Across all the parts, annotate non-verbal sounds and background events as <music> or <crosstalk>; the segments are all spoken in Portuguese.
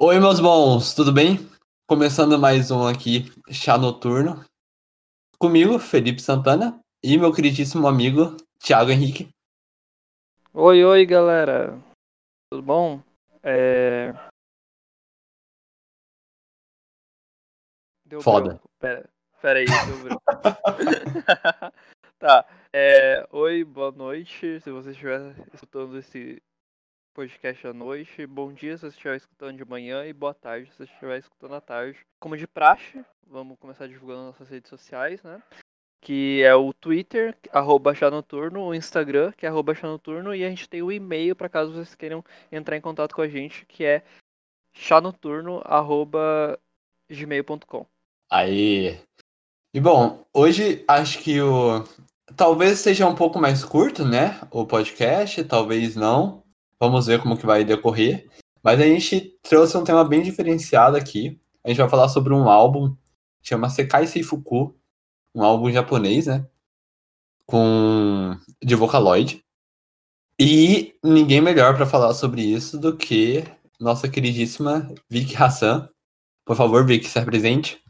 Oi, meus bons, tudo bem? Começando mais um aqui, Chá Noturno. Comigo, Felipe Santana, e meu queridíssimo amigo, Thiago Henrique. Oi, oi, galera. Tudo bom? É... Deu Foda. branco. Pera, pera aí, deu branco. <laughs> <laughs> tá. É... Oi, boa noite. Se você estiver escutando esse podcast à noite, bom dia se você estiver escutando de manhã e boa tarde se você estiver escutando à tarde. Como de praxe, vamos começar divulgando nossas redes sociais, né? Que é o Twitter, arroba Noturno, o Instagram, que é arroba Noturno, e a gente tem o e-mail para caso vocês queiram entrar em contato com a gente, que é chanoturno, arroba gmail.com. Aí. E bom, hoje acho que o. Talvez seja um pouco mais curto, né? O podcast, talvez não. Vamos ver como que vai decorrer. Mas a gente trouxe um tema bem diferenciado aqui. A gente vai falar sobre um álbum, chama Sekai Seifuku, um álbum japonês, né? Com de Vocaloid. E ninguém melhor para falar sobre isso do que nossa queridíssima Vicky Hassan. Por favor, Vicky, se apresente.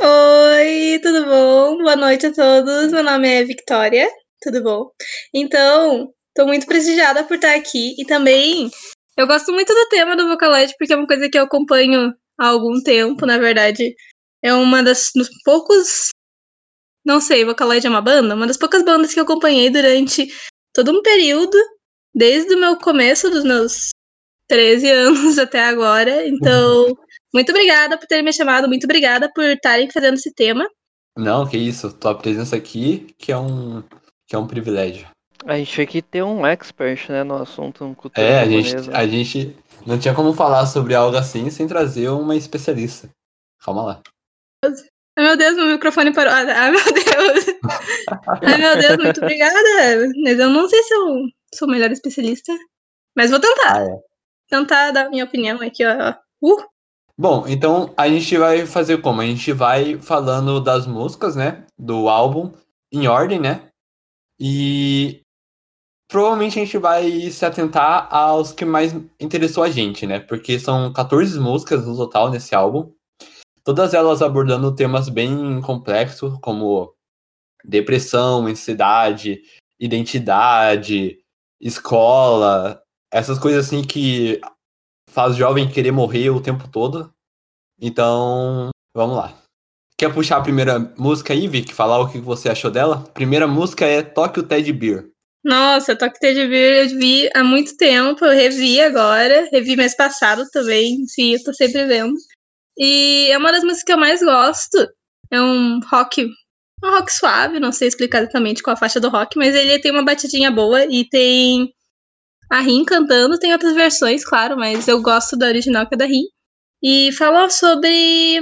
Oi, tudo bom? Boa noite a todos. Meu nome é Victoria. Tudo bom? Então, Tô muito prestigiada por estar aqui e também eu gosto muito do tema do Vocaloid porque é uma coisa que eu acompanho há algum tempo, na verdade. É uma das dos poucos não sei, Vocaloid é uma banda, uma das poucas bandas que eu acompanhei durante todo um período, desde o meu começo dos meus 13 anos <laughs> até agora. Então, muito obrigada por terem me chamado, muito obrigada por estarem fazendo esse tema. Não, que isso, tua presença aqui que é um que é um privilégio. A gente tinha que ter um expert, né, no assunto um cultura É, a gente, a gente não tinha como falar sobre algo assim sem trazer uma especialista. Calma lá. Ai meu Deus, meu microfone parou. Ai meu Deus. Ai meu Deus, muito obrigada. Mas eu não sei se eu sou o melhor especialista. Mas vou tentar. Ah, é. Tentar dar minha opinião aqui, ó. Uh! Bom, então a gente vai fazer como? A gente vai falando das músicas, né? Do álbum em ordem, né? E provavelmente a gente vai se atentar aos que mais interessou a gente, né? Porque são 14 músicas no total nesse álbum. Todas elas abordando temas bem complexos, como depressão, ansiedade, identidade, escola, essas coisas assim que faz jovem querer morrer o tempo todo. Então, vamos lá. Quer puxar a primeira música aí, Vic? Falar o que você achou dela? Primeira música é Tokyo Ted Beer. Nossa, Toque de Beer eu vi há muito tempo, eu revi agora, revi mês passado também, sim, eu tô sempre vendo. E é uma das músicas que eu mais gosto. É um rock, um rock suave, não sei explicar exatamente qual a faixa do rock, mas ele tem uma batidinha boa e tem a Rin cantando, tem outras versões, claro, mas eu gosto da original que é da Rin. E falou sobre.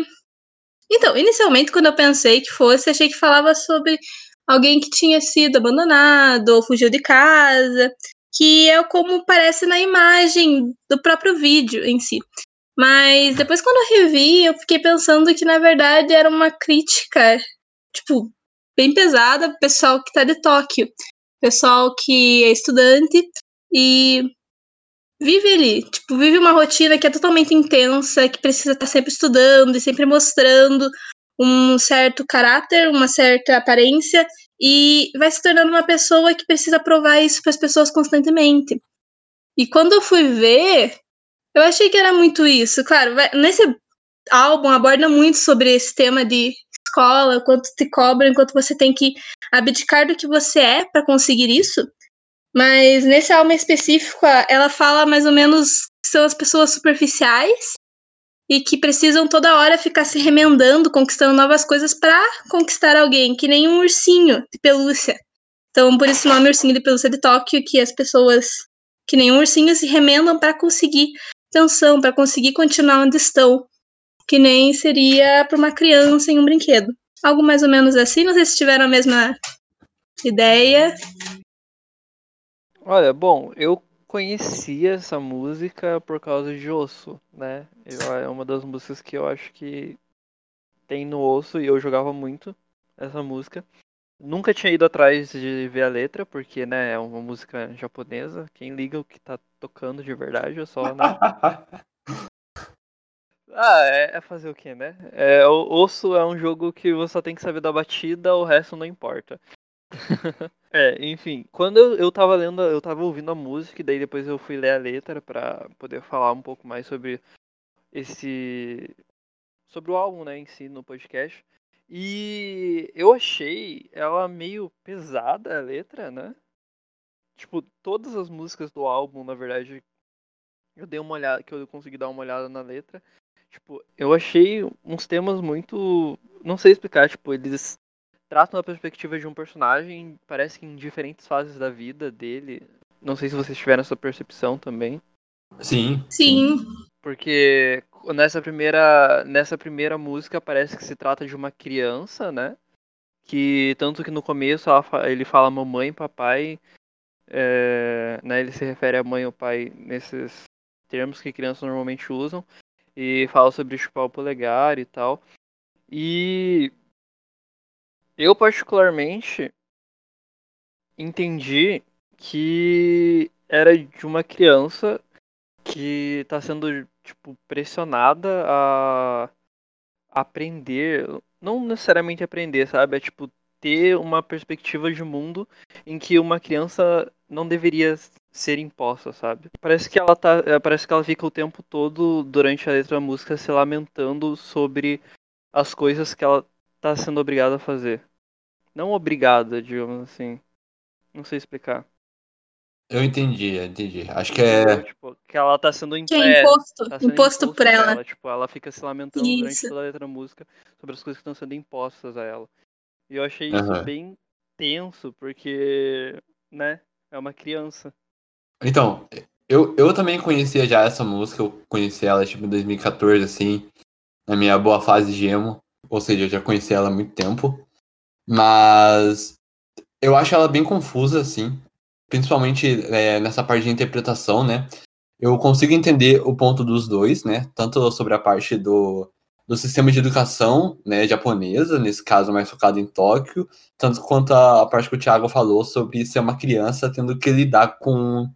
Então, inicialmente, quando eu pensei que fosse, achei que falava sobre alguém que tinha sido abandonado ou fugiu de casa, que é como parece na imagem do próprio vídeo em si. Mas depois quando eu revi, eu fiquei pensando que na verdade era uma crítica, tipo, bem pesada pro pessoal que tá de Tóquio. Pessoal que é estudante e vive ali, tipo, vive uma rotina que é totalmente intensa, que precisa estar tá sempre estudando e sempre mostrando um certo caráter, uma certa aparência e vai se tornando uma pessoa que precisa provar isso para as pessoas constantemente. E quando eu fui ver, eu achei que era muito isso. Claro, vai, nesse álbum aborda muito sobre esse tema de escola, quanto te cobram, enquanto você tem que abdicar do que você é para conseguir isso. Mas nesse álbum específico, ela fala mais ou menos que são as pessoas superficiais e que precisam toda hora ficar se remendando, conquistando novas coisas para conquistar alguém, que nem um ursinho de pelúcia. Então, por isso o nome Ursinho de Pelúcia de Tóquio, que as pessoas, que nem um ursinho, se remendam para conseguir atenção, para conseguir continuar onde estão, que nem seria para uma criança em um brinquedo. Algo mais ou menos assim, não sei se tiveram a mesma ideia. Olha, bom, eu conhecia essa música por causa de Osso, né? É uma das músicas que eu acho que tem no Osso e eu jogava muito essa música. Nunca tinha ido atrás de ver a letra, porque, né, é uma música japonesa. Quem liga o que tá tocando de verdade é só, né? <laughs> Ah, é, é fazer o quê, né? É, o Osso é um jogo que você só tem que saber da batida, o resto não importa. <laughs> é, enfim, quando eu, eu tava lendo, eu tava ouvindo a música, e daí depois eu fui ler a letra pra poder falar um pouco mais sobre esse. sobre o álbum, né, em si, no podcast. E eu achei ela meio pesada, a letra, né? Tipo, todas as músicas do álbum, na verdade, eu dei uma olhada, que eu consegui dar uma olhada na letra. Tipo, eu achei uns temas muito. Não sei explicar, tipo, eles tratam a perspectiva de um personagem, parece que em diferentes fases da vida dele. Não sei se vocês tiveram essa percepção também. Sim. Sim. Porque nessa primeira, nessa primeira música parece que se trata de uma criança, né? Que tanto que no começo ele fala mamãe, papai, é, né? Ele se refere a mãe ou pai nesses termos que crianças normalmente usam e fala sobre chupar o polegar e tal. E eu particularmente entendi que era de uma criança que está sendo tipo pressionada a aprender, não necessariamente aprender, sabe? É tipo ter uma perspectiva de mundo em que uma criança não deveria ser imposta, sabe? Parece que ela tá, é, parece que ela fica o tempo todo durante a letra da música se lamentando sobre as coisas que ela tá sendo obrigada a fazer. Não obrigada, digamos assim. Não sei explicar. Eu entendi, eu entendi. Acho que é. Tipo, que ela tá sendo, Que é imposto. tá sendo imposto por ela. ela. Tipo, ela fica se lamentando durante Isso. toda a letra da música sobre as coisas que estão sendo impostas a ela. E eu achei Aham. isso bem tenso, porque, né, é uma criança. Então, eu, eu também conhecia já essa música, eu conheci ela tipo em 2014, assim, na minha boa fase de emo. Ou seja, eu já conheci ela há muito tempo. Mas eu acho ela bem confusa, assim. Principalmente é, nessa parte de interpretação, né? Eu consigo entender o ponto dos dois, né? Tanto sobre a parte do, do sistema de educação né, japonesa, nesse caso mais focado em Tóquio, tanto quanto a, a parte que o Thiago falou sobre ser uma criança tendo que lidar com,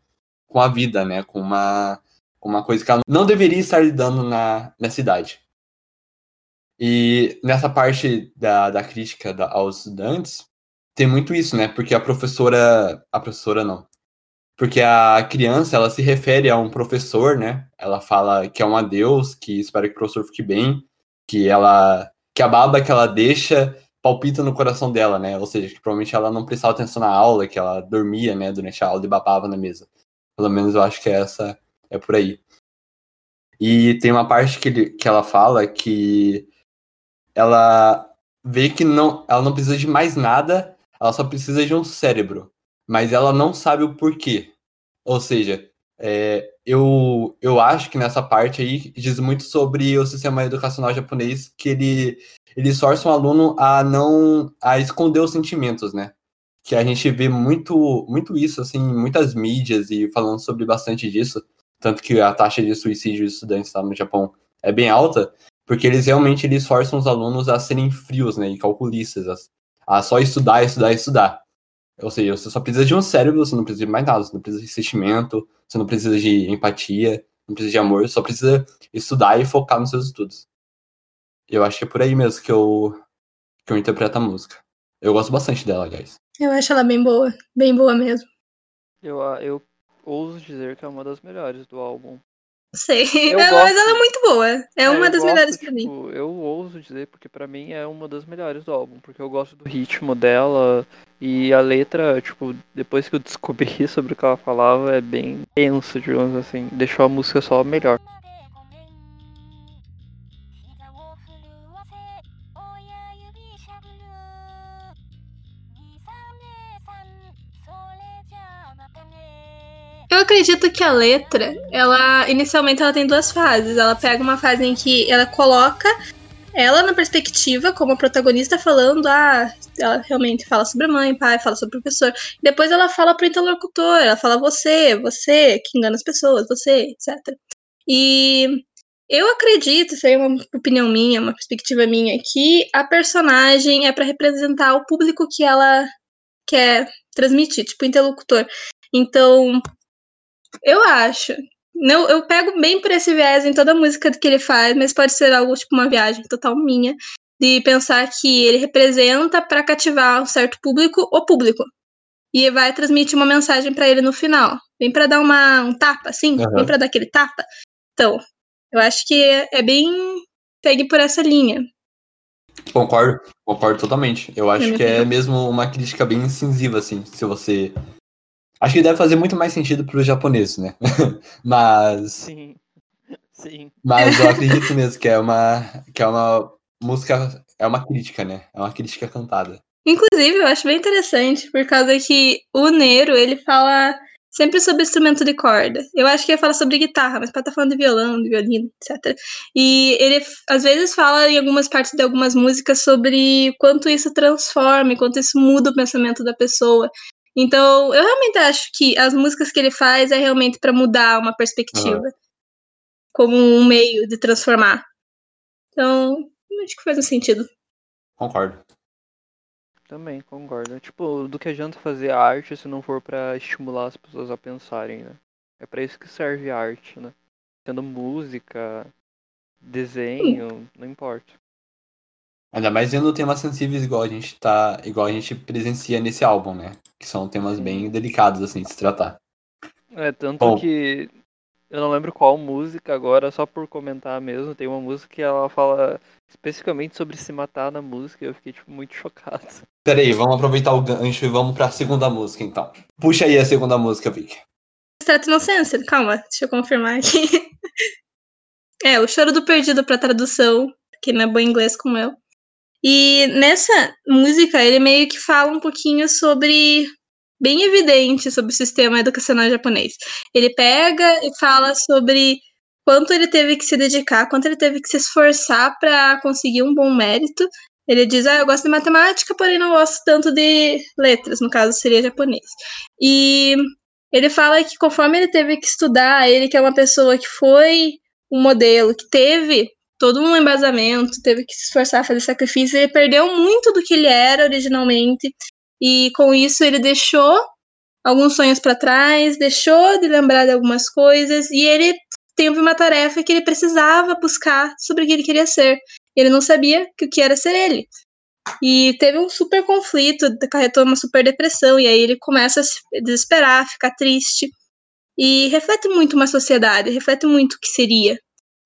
com a vida, né? Com uma, uma coisa que ela não deveria estar lidando na, na cidade. E nessa parte da, da crítica da, aos estudantes, tem muito isso, né? Porque a professora. A professora não. Porque a criança, ela se refere a um professor, né? Ela fala que é um adeus, que espera que o professor fique bem, que ela. que a baba que ela deixa palpita no coração dela, né? Ou seja, que provavelmente ela não prestava atenção na aula, que ela dormia, né, durante a aula e babava na mesa. Pelo menos eu acho que essa é por aí. E tem uma parte que, ele, que ela fala que ela vê que não, ela não precisa de mais nada, ela só precisa de um cérebro, mas ela não sabe o porquê. Ou seja, é, eu, eu acho que nessa parte aí diz muito sobre o sistema educacional japonês, que ele, ele força um aluno a não a esconder os sentimentos, né? Que a gente vê muito, muito isso assim, muitas mídias e falando sobre bastante disso, tanto que a taxa de suicídio de estudantes lá no Japão é bem alta, porque eles realmente eles forçam os alunos a serem frios, né, e calculistas, a, só estudar, estudar, estudar. Ou seja, você só precisa de um cérebro, você não precisa de mais nada, você não precisa de sentimento, você não precisa de empatia, não precisa de amor, só precisa estudar e focar nos seus estudos. Eu acho que é por aí mesmo que eu, que eu interpreto a música. Eu gosto bastante dela, aliás. Eu acho ela bem boa. Bem boa mesmo. Eu, eu ouso dizer que é uma das melhores do álbum. Sei. Eu Mas gosto. ela é muito boa. É, uma eu das gosto, melhores pra mim. tipo, Eu ouso dizer porque pra mim é uma das melhores do álbum, porque eu gosto do ritmo dela e a letra, tipo, depois que eu descobri <laughs> sobre o que ela falava, é bem tenso, digamos assim. Deixou a música só melhor. Acredito que a letra, ela inicialmente ela tem duas fases. Ela pega uma fase em que ela coloca ela na perspectiva como protagonista falando, ah, ela realmente fala sobre a mãe, pai, fala sobre o professor. Depois ela fala pro interlocutor, ela fala você, você que engana as pessoas, você, etc. E eu acredito, isso aí é uma opinião minha, uma perspectiva minha, que a personagem é para representar o público que ela quer transmitir, tipo interlocutor. Então, eu acho Não, eu pego bem por esse viés em toda música que ele faz, mas pode ser algo tipo uma viagem total minha de pensar que ele representa para cativar um certo público o público e vai transmitir uma mensagem para ele no final. Vem para dar uma, um tapa, assim, Aham. vem para dar aquele tapa. Então, eu acho que é, é bem pegue por essa linha. Concordo, concordo totalmente. Eu acho que é opinião. mesmo uma crítica bem incisiva, assim, se você. Acho que deve fazer muito mais sentido para os japoneses, né? <laughs> mas, Sim. Sim. mas eu <laughs> acredito mesmo que é uma, que é uma música, é uma crítica, né? É uma crítica cantada. Inclusive, eu acho bem interessante, por causa que o Nero, ele fala sempre sobre instrumento de corda. Eu acho que ele fala sobre guitarra, mas pode estar falando de violão, de violino, etc. E ele, às vezes, fala em algumas partes de algumas músicas sobre quanto isso transforma, e quanto isso muda o pensamento da pessoa. Então, eu realmente acho que as músicas que ele faz é realmente para mudar uma perspectiva, como um meio de transformar. Então, acho que faz um sentido. Concordo. Também, concordo. Tipo, do que adianta fazer arte se não for pra estimular as pessoas a pensarem, né? É pra isso que serve a arte, né? Sendo música, desenho, não importa. Ainda mais vendo temas sensíveis igual a gente tá. igual a gente presencia nesse álbum, né? Que são temas bem delicados, assim, de se tratar. É, tanto Bom. que eu não lembro qual música agora, só por comentar mesmo, tem uma música que ela fala especificamente sobre se matar na música e eu fiquei, tipo, muito <laughs> chocado. Pera aí, vamos aproveitar o gancho e vamos pra segunda música, então. Puxa aí a segunda música, Vic. Extrato inocência, calma, deixa eu confirmar aqui. <laughs> É, o choro do perdido pra tradução, que não é bom inglês como eu. E nessa música ele meio que fala um pouquinho sobre bem evidente sobre o sistema educacional japonês. Ele pega e fala sobre quanto ele teve que se dedicar, quanto ele teve que se esforçar para conseguir um bom mérito. Ele diz: "Ah, eu gosto de matemática, porém não gosto tanto de letras", no caso seria japonês. E ele fala que conforme ele teve que estudar, ele que é uma pessoa que foi um modelo, que teve todo um embasamento, teve que se esforçar a fazer sacrifício, ele perdeu muito do que ele era originalmente, e com isso ele deixou alguns sonhos para trás, deixou de lembrar de algumas coisas, e ele teve uma tarefa que ele precisava buscar sobre o que ele queria ser. Ele não sabia que o que era ser ele. E teve um super conflito, acarretou uma super depressão, e aí ele começa a se desesperar, ficar triste. E reflete muito uma sociedade, reflete muito o que seria.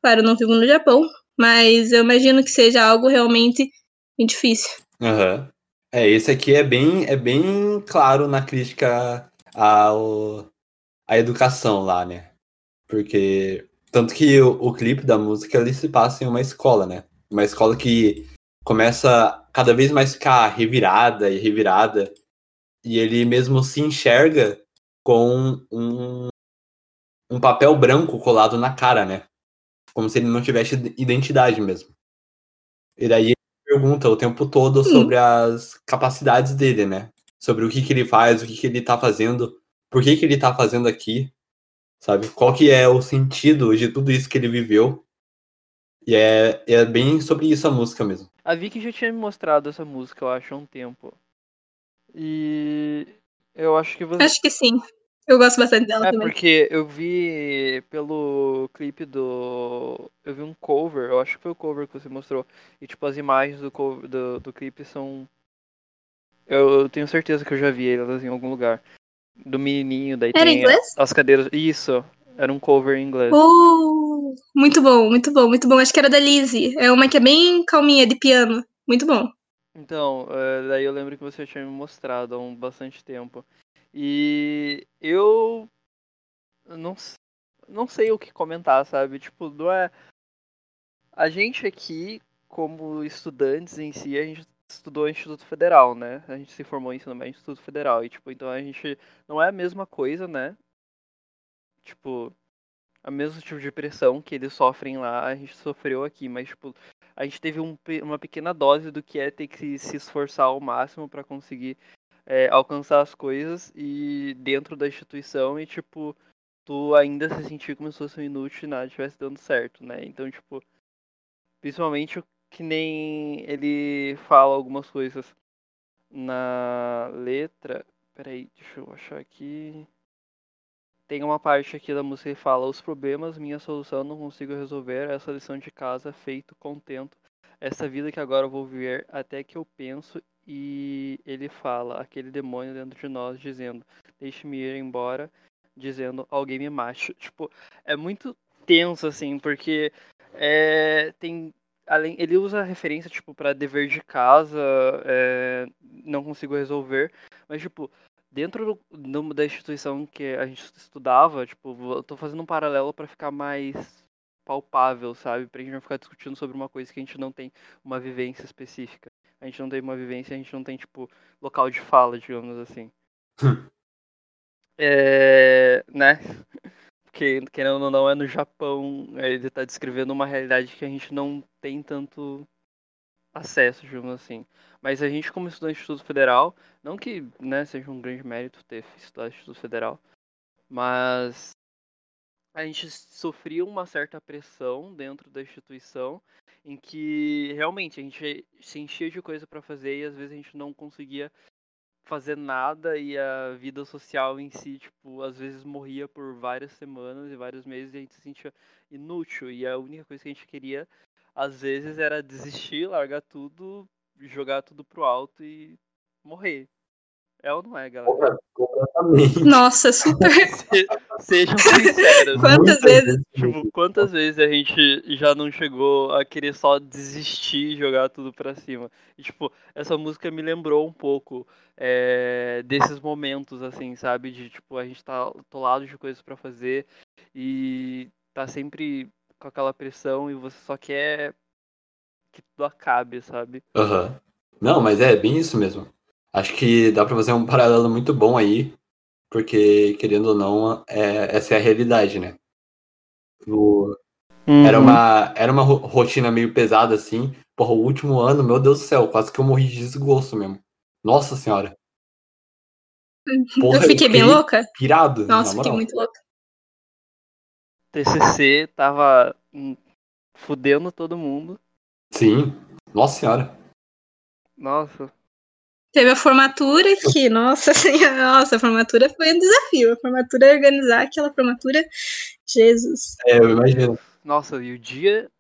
Claro, não vivo no Japão, mas eu imagino que seja algo realmente difícil. Aham. É, esse aqui é bem, é bem claro na crítica ao, à educação lá, né? Porque. Tanto que o, o clipe da música ele se passa em uma escola, né? Uma escola que começa cada vez mais ficar revirada e revirada. E ele mesmo se enxerga com um, um papel branco colado na cara, né? Como se ele não tivesse identidade mesmo. E daí ele pergunta o tempo todo sobre as capacidades dele, né? Sobre o que, que ele faz, o que, que ele tá fazendo, por que, que ele tá fazendo aqui, sabe? Qual que é o sentido de tudo isso que ele viveu. E é, é bem sobre isso a música mesmo. A Vicky já tinha me mostrado essa música, eu acho, há um tempo. E eu acho que você. Acho que sim. Eu gosto bastante dela É também. porque eu vi pelo clipe do. Eu vi um cover, eu acho que foi o cover que você mostrou. E tipo, as imagens do, cover, do, do clipe são. Eu, eu tenho certeza que eu já vi elas em algum lugar. Do menininho, daí Era em tem inglês? as cadeiras. Isso, era um cover em inglês. Uh, muito bom, muito bom, muito bom. Acho que era da Lizzie. É uma que é bem calminha de piano. Muito bom. Então, eh, daí eu lembro que você tinha me mostrado há um bastante tempo. E eu não, não sei o que comentar, sabe? Tipo, não é. A gente aqui, como estudantes em si, a gente estudou em Instituto Federal, né? A gente se formou em ensino médio Instituto Federal. E, tipo, então a gente. Não é a mesma coisa, né? Tipo, a mesmo tipo de pressão que eles sofrem lá, a gente sofreu aqui, mas, tipo, a gente teve um uma pequena dose do que é ter que se esforçar ao máximo para conseguir é, alcançar as coisas e dentro da instituição e, tipo, tu ainda se sentir como se fosse um inútil e nada estivesse dando certo, né? Então, tipo, principalmente que nem ele fala algumas coisas na letra. Peraí, deixa eu achar aqui. tem uma parte aqui da música que fala: Os problemas, minha solução, não consigo resolver. Essa lição de casa, feito, contento. Essa vida que agora vou viver, até que eu penso. E ele fala: Aquele demônio dentro de nós, dizendo: Deixe-me ir embora. Dizendo: Alguém me mate. Tipo, é muito tenso, assim, porque é, tem. Além, ele usa referência, tipo, pra dever de casa, é, não consigo resolver. Mas, tipo, dentro do, da instituição que a gente estudava, tipo, eu tô fazendo um paralelo pra ficar mais palpável, sabe? Pra gente não ficar discutindo sobre uma coisa que a gente não tem uma vivência específica. A gente não tem uma vivência, a gente não tem, tipo, local de fala, digamos assim. é, né? Porque, querendo ou não, é no Japão, ele tá descrevendo uma realidade que a gente não tem tanto acesso, digamos assim. Mas a gente, como estudante do Instituto Federal, não que né, seja um grande mérito ter estudado Instituto Federal, mas a gente sofria uma certa pressão dentro da instituição em que realmente a gente se enchia de coisa para fazer e às vezes a gente não conseguia fazer nada e a vida social em si, tipo, às vezes morria por várias semanas e vários meses e a gente se sentia inútil e a única coisa que a gente queria às vezes era desistir, largar tudo, jogar tudo pro alto e morrer. É ou não é, galera? Completamente. Nossa, super. <laughs> <laughs> Se- Sejam <laughs> sinceros. Quantas vezes? Tipo, quantas vezes a gente já não chegou a querer só desistir e jogar tudo pra cima? E, tipo, essa música me lembrou um pouco é, desses momentos, assim, sabe? De, tipo, a gente tá atolado de coisas pra fazer e tá sempre com aquela pressão e você só quer que tudo acabe, sabe? Aham. Não, mas é bem isso mesmo. Acho que dá pra fazer um paralelo muito bom aí, porque, querendo ou não, é, essa é a realidade, né? O- Era Uhum. uma, era uma ro- rotina meio pesada, assim. Porra, o último ano, meu Deus do céu, quase que eu morri de desgosto mesmo. Nossa senhora. Porra, eu fiquei bem louca? Pirado, Nossa, fiquei muito louca. TCC tava fudendo todo mundo. Sim, nossa senhora. Nossa. Teve a formatura que, nossa <laughs> senhora, nossa, a formatura foi um desafio. A formatura organizar aquela formatura, Jesus. É, eu imagino. Nossa, e o dia.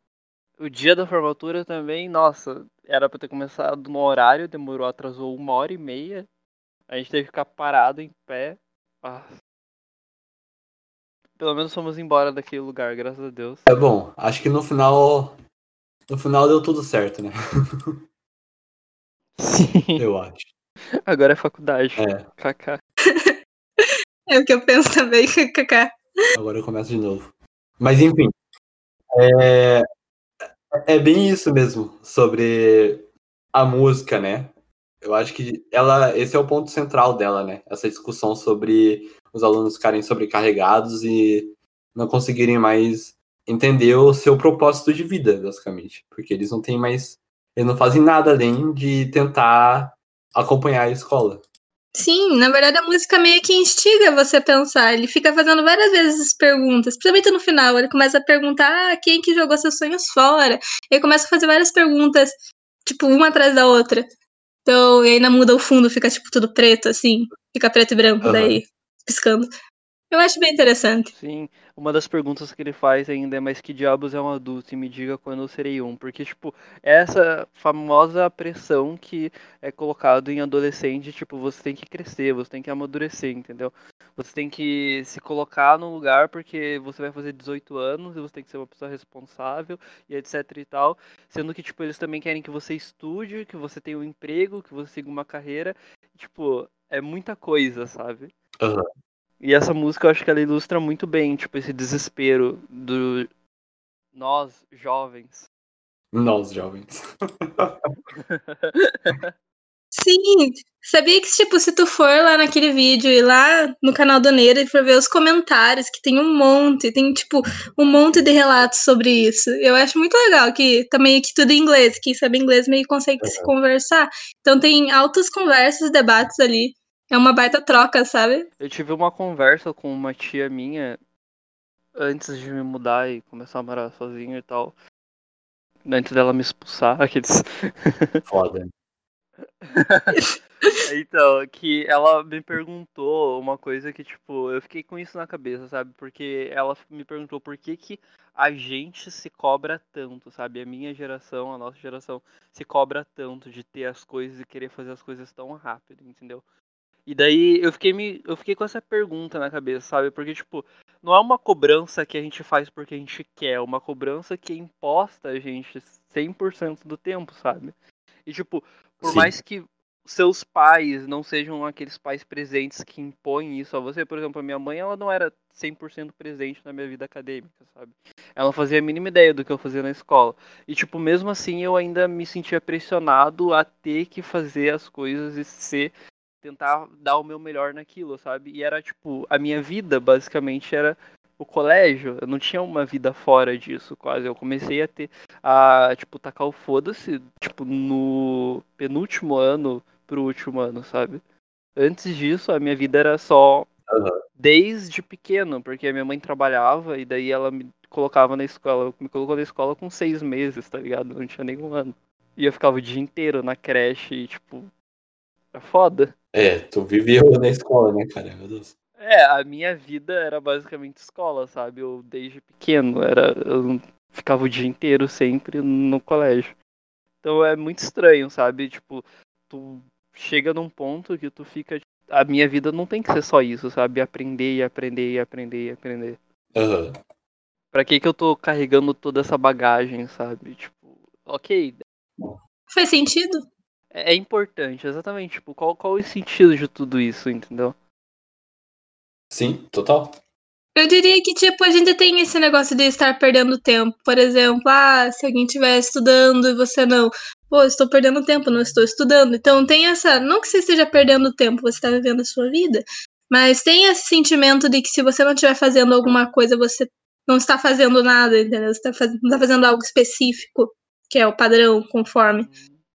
O dia da formatura também, nossa, era pra ter começado no horário, demorou, atrasou uma hora e meia. A gente teve que ficar parado em pé. Ah. Pelo menos fomos embora daquele lugar, graças a Deus. É bom, acho que no final. No final deu tudo certo, né? <laughs> Sim. Eu acho. Agora é faculdade. É. KK. <laughs> É o que eu penso também, <laughs> kkk. Agora eu começo de novo. Mas enfim. É, é bem isso mesmo, sobre a música, né? Eu acho que ela, esse é o ponto central dela, né? Essa discussão sobre os alunos ficarem sobrecarregados e não conseguirem mais entender o seu propósito de vida, basicamente. Porque eles não têm mais. Eles não fazem nada além de tentar acompanhar a escola. Sim, na verdade a música meio que instiga você a pensar. Ele fica fazendo várias vezes as perguntas, principalmente no final. Ele começa a perguntar ah, quem que jogou seus sonhos fora. Ele começa a fazer várias perguntas, tipo, uma atrás da outra. Então, e ainda muda o fundo, fica tipo tudo preto, assim. Fica preto e branco, Aham. daí piscando. Eu acho bem interessante. Sim, uma das perguntas que ele faz ainda é: Mas que diabos é um adulto? E me diga quando eu serei um. Porque, tipo, essa famosa pressão que é colocado em adolescente: tipo, você tem que crescer, você tem que amadurecer, entendeu? Você tem que se colocar no lugar porque você vai fazer 18 anos e você tem que ser uma pessoa responsável e etc e tal. Sendo que, tipo, eles também querem que você estude, que você tenha um emprego, que você siga uma carreira. Tipo, é muita coisa, sabe? Aham. E essa música eu acho que ela ilustra muito bem, tipo, esse desespero do nós jovens. Nós, jovens. <laughs> Sim, sabia que, tipo, se tu for lá naquele vídeo e lá no canal do Neira e for ver os comentários, que tem um monte, tem, tipo, um monte de relatos sobre isso. Eu acho muito legal que tá meio que tudo em inglês, quem sabe inglês meio consegue se conversar. Então tem altas conversas, debates ali. É uma baita troca, sabe? Eu tive uma conversa com uma tia minha antes de me mudar e começar a morar sozinho e tal. Antes dela me expulsar, <laughs> aqueles. Foda. <laughs> Então, que ela me perguntou uma coisa que, tipo, eu fiquei com isso na cabeça, sabe? Porque ela me perguntou por que, que a gente se cobra tanto, sabe? A minha geração, a nossa geração, se cobra tanto de ter as coisas e querer fazer as coisas tão rápido, entendeu? E daí eu fiquei, me, eu fiquei com essa pergunta na cabeça, sabe? Porque, tipo, não é uma cobrança que a gente faz porque a gente quer, é uma cobrança que é imposta a gente 100% do tempo, sabe? E, tipo, por Sim. mais que seus pais não sejam aqueles pais presentes que impõem isso a você, por exemplo, a minha mãe, ela não era 100% presente na minha vida acadêmica, sabe? Ela não fazia a mínima ideia do que eu fazia na escola. E, tipo, mesmo assim, eu ainda me sentia pressionado a ter que fazer as coisas e ser tentar dar o meu melhor naquilo, sabe? E era tipo, a minha vida basicamente era o colégio. Eu não tinha uma vida fora disso, quase. Eu comecei a ter a, tipo, tacar o foda-se, tipo, no penúltimo ano pro último ano, sabe? Antes disso, a minha vida era só Aham. desde pequeno, porque a minha mãe trabalhava e daí ela me colocava na escola, me colocou na escola com seis meses, tá ligado? Não tinha nenhum ano. E eu ficava o dia inteiro na creche e, tipo, é foda. É, tu vivia na escola, né, cara? Meu Deus. É, a minha vida era basicamente escola, sabe? Eu desde pequeno era, eu ficava o dia inteiro sempre no colégio. Então é muito estranho, sabe? Tipo, tu chega num ponto que tu fica, a minha vida não tem que ser só isso, sabe? Aprender e aprender e aprender e aprender. Aham. Pra que que eu tô carregando toda essa bagagem, sabe? Tipo, OK, Faz sentido? É é importante, exatamente, tipo, qual qual o sentido de tudo isso, entendeu? Sim, total. Eu diria que, tipo, a gente tem esse negócio de estar perdendo tempo. Por exemplo, ah, se alguém estiver estudando e você não. Pô, estou perdendo tempo, não estou estudando. Então tem essa. Não que você esteja perdendo tempo, você está vivendo a sua vida. Mas tem esse sentimento de que se você não estiver fazendo alguma coisa, você não está fazendo nada, entendeu? Você tá faz... não está fazendo algo específico, que é o padrão, conforme.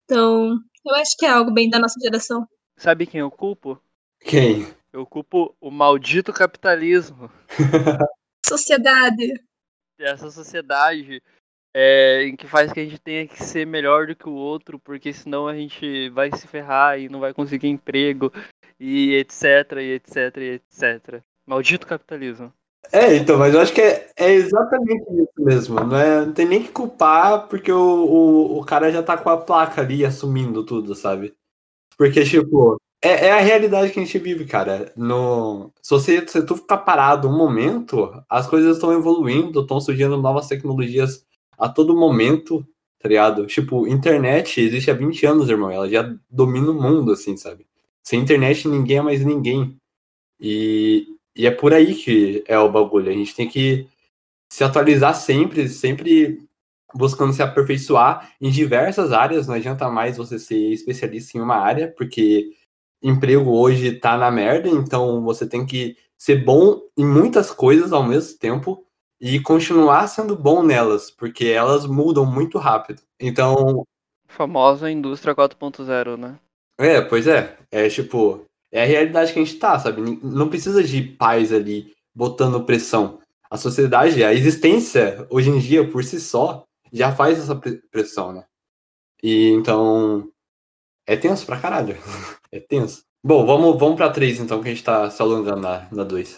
Então, eu acho que é algo bem da nossa geração. Sabe quem eu culpo? Quem? Eu culpo o maldito capitalismo. <laughs> Sociedade. Essa sociedade é, em que faz que a gente tenha que ser melhor do que o outro, porque senão a gente vai se ferrar e não vai conseguir emprego, e etc, e etc, e etc. Maldito capitalismo. É, então, mas eu acho que é, é exatamente isso mesmo. Não, é, não tem nem que culpar, porque o, o, o cara já tá com a placa ali assumindo tudo, sabe? Porque, tipo, é, é a realidade que a gente vive, cara. No, se, você, se tu ficar parado um momento, as coisas estão evoluindo, estão surgindo novas tecnologias a todo momento, tá ligado? Tipo, internet existe há 20 anos, irmão. Ela já domina o mundo, assim, sabe? Sem internet, ninguém é mais ninguém. E, e é por aí que é o bagulho. A gente tem que se atualizar sempre, sempre buscando se aperfeiçoar em diversas áreas. Não adianta mais você ser especialista em uma área, porque emprego hoje tá na merda, então você tem que ser bom em muitas coisas ao mesmo tempo e continuar sendo bom nelas, porque elas mudam muito rápido. Então, Famosa indústria 4.0, né? é, pois é, é tipo, é a realidade que a gente tá, sabe? Não precisa de pais ali botando pressão. A sociedade, a existência hoje em dia por si só já faz essa pre- pressão, né? E então é tenso pra caralho. <laughs> É tenso. Bom, vamos, vamos pra 3 então, que a gente tá se alongando na, na 2.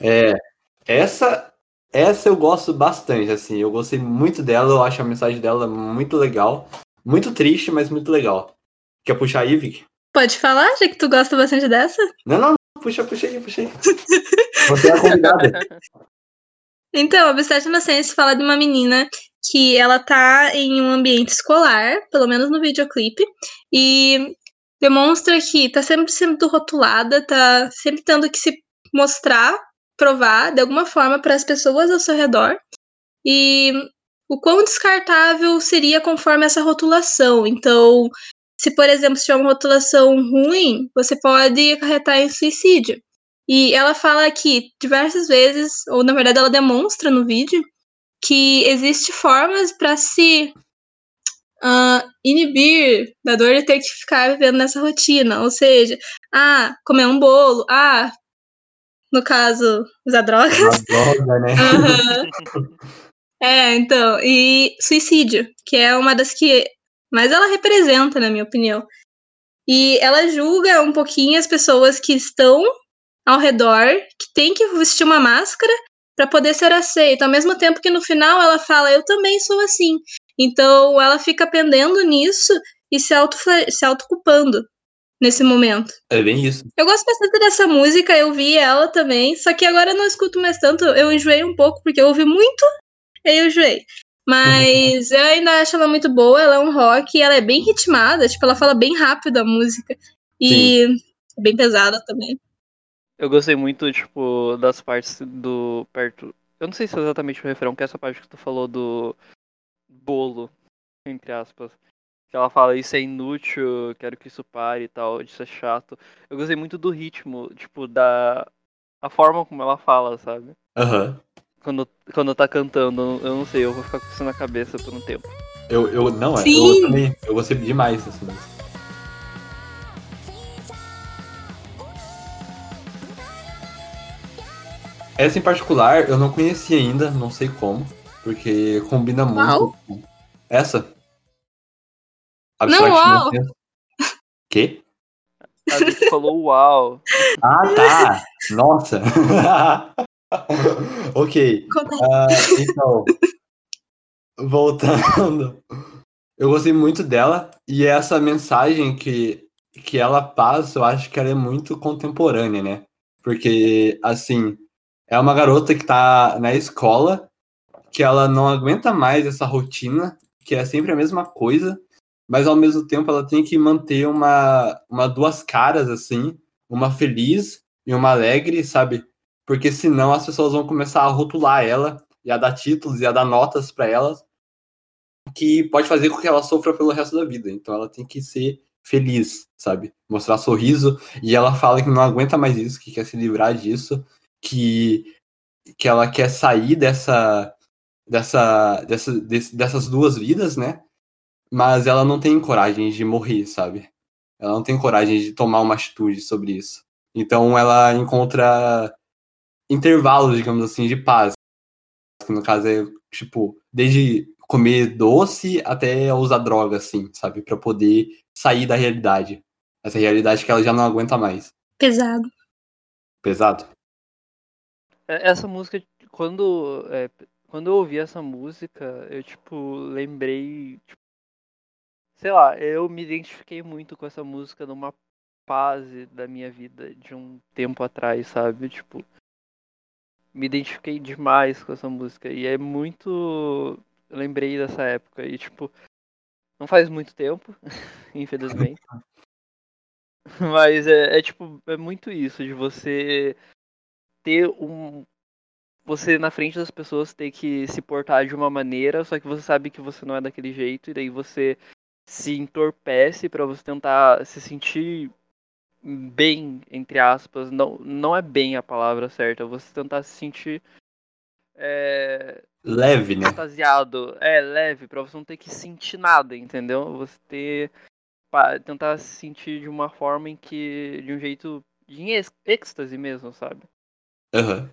É, essa, essa eu gosto bastante, assim, eu gostei muito dela, eu acho a mensagem dela muito legal. Muito triste, mas muito legal. Quer puxar aí, Vic? Pode falar, já que tu gosta bastante dessa? Não, não, puxa, puxa aí, puxa aí. Você é a convidada. <laughs> Então, Obsessed Innocence fala de uma menina que ela tá em um ambiente escolar, pelo menos no videoclipe, e demonstra que tá sempre sendo rotulada, tá sempre tendo que se mostrar, provar de alguma forma para as pessoas ao seu redor. E o quão descartável seria conforme essa rotulação. Então, se por exemplo, se tiver uma rotulação ruim, você pode acarretar em suicídio. E ela fala aqui diversas vezes, ou na verdade ela demonstra no vídeo, que existe formas para se ah, inibir da dor de ter que ficar vivendo nessa rotina. Ou seja, ah, comer um bolo, ah, no caso, usar drogas. Uma droga, né? Aham. <laughs> É, então, e suicídio, que é uma das que mas ela representa, na minha opinião. E ela julga um pouquinho as pessoas que estão ao redor, que tem que vestir uma máscara para poder ser aceita, ao mesmo tempo que no final ela fala, eu também sou assim. Então ela fica pendendo nisso e se auto se autoculpando nesse momento. É bem isso. Eu gosto bastante dessa música, eu vi ela também, só que agora eu não escuto mais tanto, eu enjoei um pouco, porque eu ouvi muito, e eu enjoei. Mas eu ainda acho ela muito boa, ela é um rock, ela é bem ritmada, tipo, ela fala bem rápido a música. E é bem pesada também. Eu gostei muito, tipo, das partes do. perto. Eu não sei se é exatamente o refrão, que é essa parte que tu falou do bolo, entre aspas. Que ela fala, isso é inútil, quero que isso pare e tal, isso é chato. Eu gostei muito do ritmo, tipo, da. A forma como ela fala, sabe? Aham. Quando, quando tá cantando, eu não sei, eu vou ficar com isso na cabeça por um tempo. Eu, eu, não, é, Sim. eu também, eu gostei demais dessa música. Essa em particular eu não conhecia ainda, não sei como, porque combina muito. Uau. com- Essa? Não, uau. Abstract Quê? A gente falou uau. Ah, tá! Nossa! <laughs> <laughs> ok. Ah, então, voltando, eu gostei muito dela e essa mensagem que, que ela passa, eu acho que ela é muito contemporânea, né? Porque, assim, é uma garota que tá na escola, que ela não aguenta mais essa rotina, que é sempre a mesma coisa, mas ao mesmo tempo ela tem que manter uma, uma duas caras, assim, uma feliz e uma alegre, sabe? Porque senão as pessoas vão começar a rotular ela e a dar títulos e a dar notas para elas, que pode fazer com que ela sofra pelo resto da vida. Então ela tem que ser feliz, sabe? Mostrar sorriso. E ela fala que não aguenta mais isso, que quer se livrar disso, que, que ela quer sair dessa, dessa, dessa, desse- dessas duas vidas, né? Mas ela não tem coragem de morrer, sabe? Ela não tem coragem de tomar uma atitude sobre isso. Então ela encontra intervalos, digamos assim, de paz. Que no caso é, tipo, desde comer doce até usar droga, assim, sabe? Pra poder sair da realidade. Essa realidade que ela já não aguenta mais. Pesado. Pesado? É, Essa música, quando, é, quando eu ouvi essa música, eu, tipo, lembrei. tipo, sei lá, eu me identifiquei muito com essa música numa fase da minha vida de um tempo atrás, sabe? Tipo, me identifiquei demais com essa música. E é muito. Eu lembrei dessa época. E, tipo, não faz muito tempo, <laughs> infelizmente. <laughs> Mas é, é, tipo, é muito isso, de você ter um. Você na frente das pessoas ter que se portar de uma maneira, só que você sabe que você não é daquele jeito, e daí você se entorpece pra você tentar se sentir bem, entre aspas. Não, não é bem a palavra certa, você tentar se sentir é, Leve, né? fantasiado, é leve, pra você não ter que sentir nada, entendeu? Você ter tentar se sentir de uma forma em que de um jeito de êx- êxtase mesmo, sabe? Aham.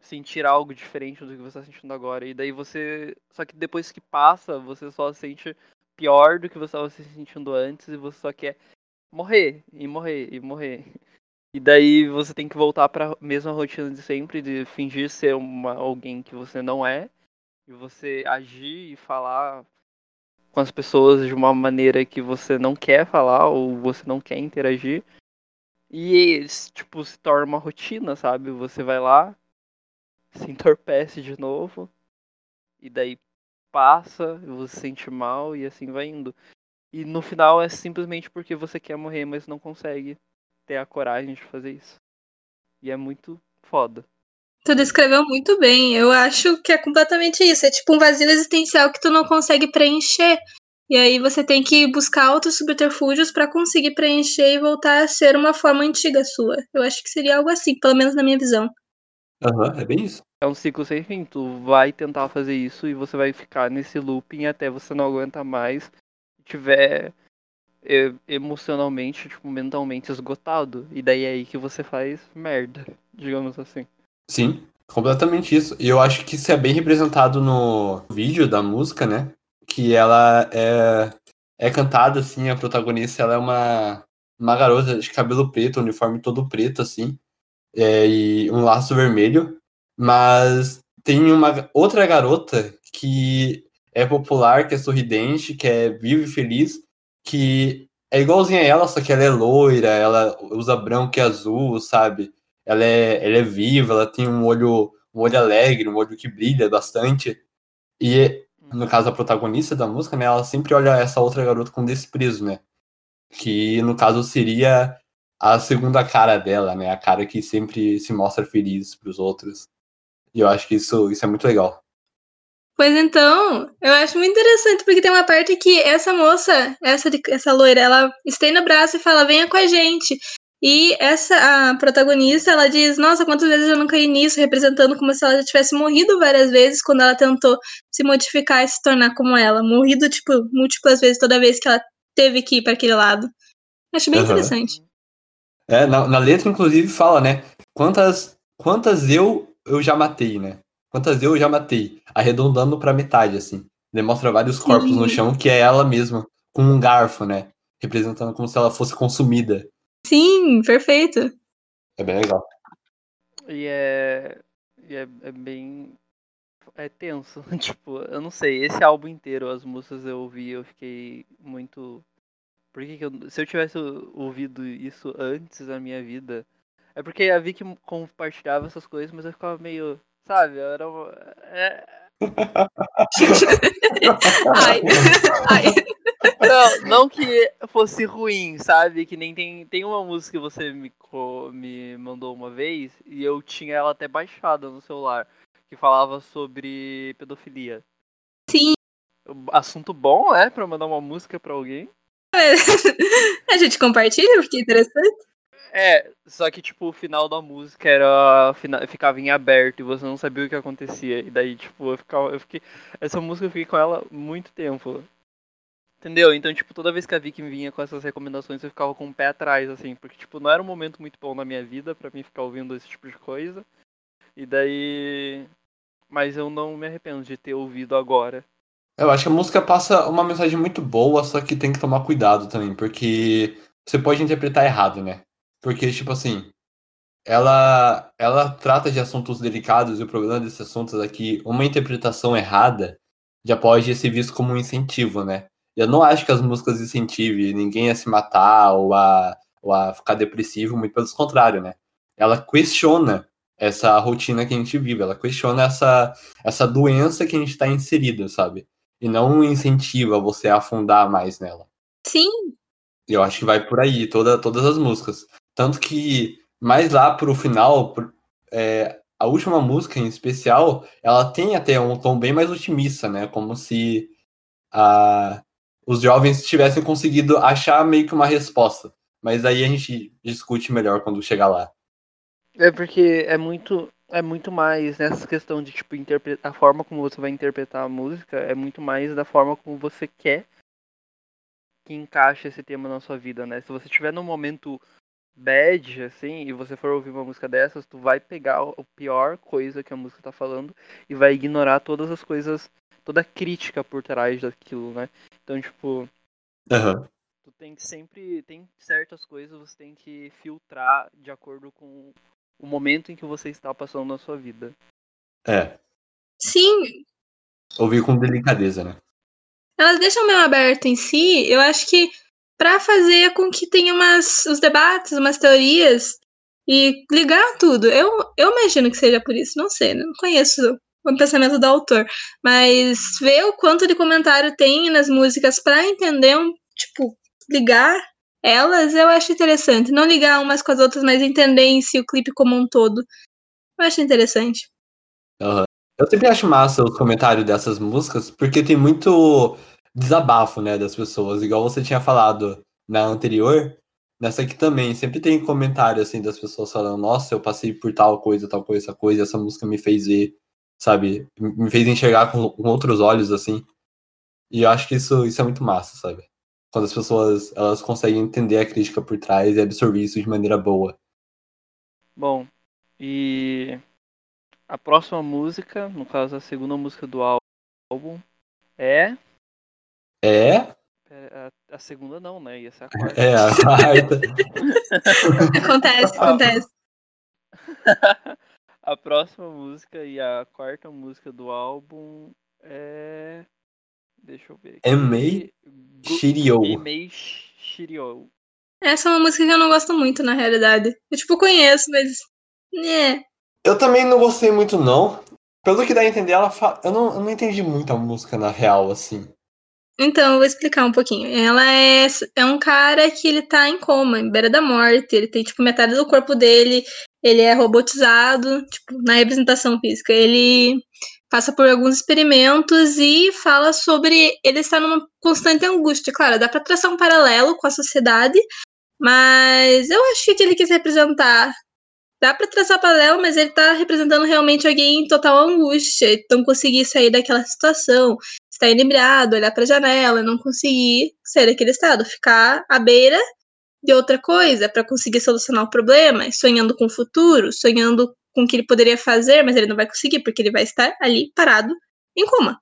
Sentir algo diferente do que você tá sentindo agora e daí você, só que depois que passa, você só sente pior do que você estava se sentindo antes e você só quer morrer e morrer e morrer. E daí você tem que voltar pra mesma rotina de sempre, de fingir ser uma, alguém que você não é, e você agir e falar com as pessoas de uma maneira que você não quer falar ou você não quer interagir. E tipo, se torna uma rotina, sabe? Você vai lá, se entorpece de novo, e daí passa, você se sente mal e assim vai indo. E no final é simplesmente porque você quer morrer, mas não consegue ter a coragem de fazer isso. E é muito foda. Tu descreveu muito bem. Eu acho que é completamente isso. É tipo um vazio existencial que tu não consegue preencher. E aí você tem que buscar outros subterfúgios pra conseguir preencher e voltar a ser uma forma antiga sua. Eu acho que seria algo assim, pelo menos na minha visão. Aham, é bem isso. É um ciclo sem fim. Tu vai tentar fazer isso e você vai ficar nesse looping até você não aguenta mais tiver e- emocionalmente, tipo, mentalmente esgotado. E daí é aí que você faz merda, digamos assim. Sim, completamente isso. E eu acho que isso é bem representado no vídeo da música, né? Que ela é, é cantada, assim, a protagonista, ela é uma, uma garota de cabelo preto, uniforme todo preto, assim, é, e um laço vermelho, mas tem uma outra garota que é popular, que é sorridente, que é viva e feliz, que é igualzinha a ela, só que ela é loira, ela usa branco e azul, sabe? Ela é, ela é viva, ela tem um olho, um olho alegre, um olho que brilha bastante. E, no caso, a protagonista da música, né, ela sempre olha essa outra garota com desprezo, né? Que, no caso, seria a segunda cara dela, né? A cara que sempre se mostra feliz para os outros. E eu acho que isso, isso é muito legal. Pois então, eu acho muito interessante, porque tem uma parte que essa moça, essa, essa loira, ela estende o braço e fala, venha com a gente. E essa, a protagonista, ela diz, nossa, quantas vezes eu não caí nisso, representando como se ela já tivesse morrido várias vezes quando ela tentou se modificar e se tornar como ela. Morrido, tipo, múltiplas vezes toda vez que ela teve que ir para aquele lado. Acho bem Aham. interessante. É, na, na letra, inclusive, fala, né? Quantas, quantas eu, eu já matei, né? Quantas eu já matei. Arredondando pra metade, assim. Demonstra vários corpos no Sim. chão, que é ela mesma, com um garfo, né? Representando como se ela fosse consumida. Sim, perfeito. É bem legal. E é. E é, é bem. É tenso. <laughs> tipo, eu não sei. Esse álbum inteiro, as músicas eu ouvi, eu fiquei muito. Por que, que eu. Se eu tivesse ouvido isso antes da minha vida. É porque a Vicky compartilhava essas coisas, mas eu ficava meio. Sabe? Era. É, <laughs> Ai, ai. Não, não que fosse ruim, sabe? Que nem tem, tem uma música que você me, me mandou uma vez e eu tinha ela até baixada no celular, que falava sobre pedofilia. Sim. Assunto bom, é? Pra mandar uma música pra alguém. <laughs> A gente compartilha, porque é interessante. É, só que tipo, o final da música era. ficava em aberto e você não sabia o que acontecia. E daí, tipo, eu ficava. Eu fiquei. Essa música eu fiquei com ela muito tempo. Entendeu? Então, tipo, toda vez que a Vicky vinha com essas recomendações, eu ficava com o pé atrás, assim, porque, tipo, não era um momento muito bom na minha vida pra mim ficar ouvindo esse tipo de coisa. E daí. Mas eu não me arrependo de ter ouvido agora. Eu acho que a música passa uma mensagem muito boa, só que tem que tomar cuidado também, porque você pode interpretar errado, né? Porque, tipo assim, ela, ela trata de assuntos delicados e o problema desses assuntos é que uma interpretação errada já pode ser visto como um incentivo, né? Eu não acho que as músicas incentivem ninguém a se matar ou a, ou a ficar depressivo, muito pelo contrário, né? Ela questiona essa rotina que a gente vive, ela questiona essa, essa doença que a gente está inserido, sabe? E não incentiva você a afundar mais nela. Sim, eu acho que vai por aí, toda, todas as músicas. Tanto que mais lá pro final, por- é, a última música em especial, ela tem até um tom bem mais otimista, né? Como se a, os jovens tivessem conseguido achar meio que uma resposta. Mas aí a gente discute melhor quando chegar lá. É porque é muito. É muito mais nessa questão de, tipo, interpretar. A forma como você vai interpretar a música é muito mais da forma como você quer que encaixe esse tema na sua vida, né? Se você estiver num momento bad, assim, e você for ouvir uma música dessas, tu vai pegar o pior coisa que a música tá falando e vai ignorar todas as coisas, toda a crítica por trás daquilo, né? Então, tipo, Aham. tu tem que sempre. Tem certas coisas você tem que filtrar de acordo com o momento em que você está passando na sua vida. É. sim. Ouvir com delicadeza, né? Elas deixam meio aberto em si, eu acho que pra fazer com que tenha umas, os debates, umas teorias e ligar tudo. Eu, eu imagino que seja por isso, não sei, não conheço o pensamento do autor, mas ver o quanto de comentário tem nas músicas pra entender, um, tipo, ligar elas, eu acho interessante. Não ligar umas com as outras, mas entender em si o clipe como um todo. Eu acho interessante. Eu sempre acho massa os comentários dessas músicas, porque tem muito desabafo, né, das pessoas. Igual você tinha falado na anterior, nessa aqui também, sempre tem comentário, assim, das pessoas falando, nossa, eu passei por tal coisa, tal coisa, essa coisa, essa música me fez ver, sabe, me fez enxergar com, com outros olhos, assim. E eu acho que isso, isso é muito massa, sabe? Quando as pessoas, elas conseguem entender a crítica por trás e absorver isso de maneira boa. Bom, e a próxima música, no caso a segunda música do álbum, é É, É, a, a segunda não, né? Ia ser a quarta. É, a quarta. <laughs> Acontece, acontece. <laughs> a próxima música e a quarta música do álbum é. Deixa eu ver. aqui. Emei Shiryo. Emei Shiryo. Essa é uma música que eu não gosto muito, na realidade. Eu, tipo, conheço, mas. É. Eu também não gostei muito, não. Pelo que dá a entender, ela fa... eu, não, eu não entendi muito a música na real, assim. Então, eu vou explicar um pouquinho. Ela é, é um cara que ele tá em coma, em beira da morte. Ele tem, tipo, metade do corpo dele, ele é robotizado, tipo, na representação física. Ele passa por alguns experimentos e fala sobre ele estar numa constante angústia. Claro, dá pra traçar um paralelo com a sociedade, mas eu acho que ele quis representar. Dá pra traçar paralelo, mas ele tá representando realmente alguém em total angústia. Então conseguir sair daquela situação, estar inebriado, olhar pra janela, não conseguir sair daquele estado, ficar à beira de outra coisa pra conseguir solucionar o problema, sonhando com o futuro, sonhando com o que ele poderia fazer, mas ele não vai conseguir porque ele vai estar ali parado em coma.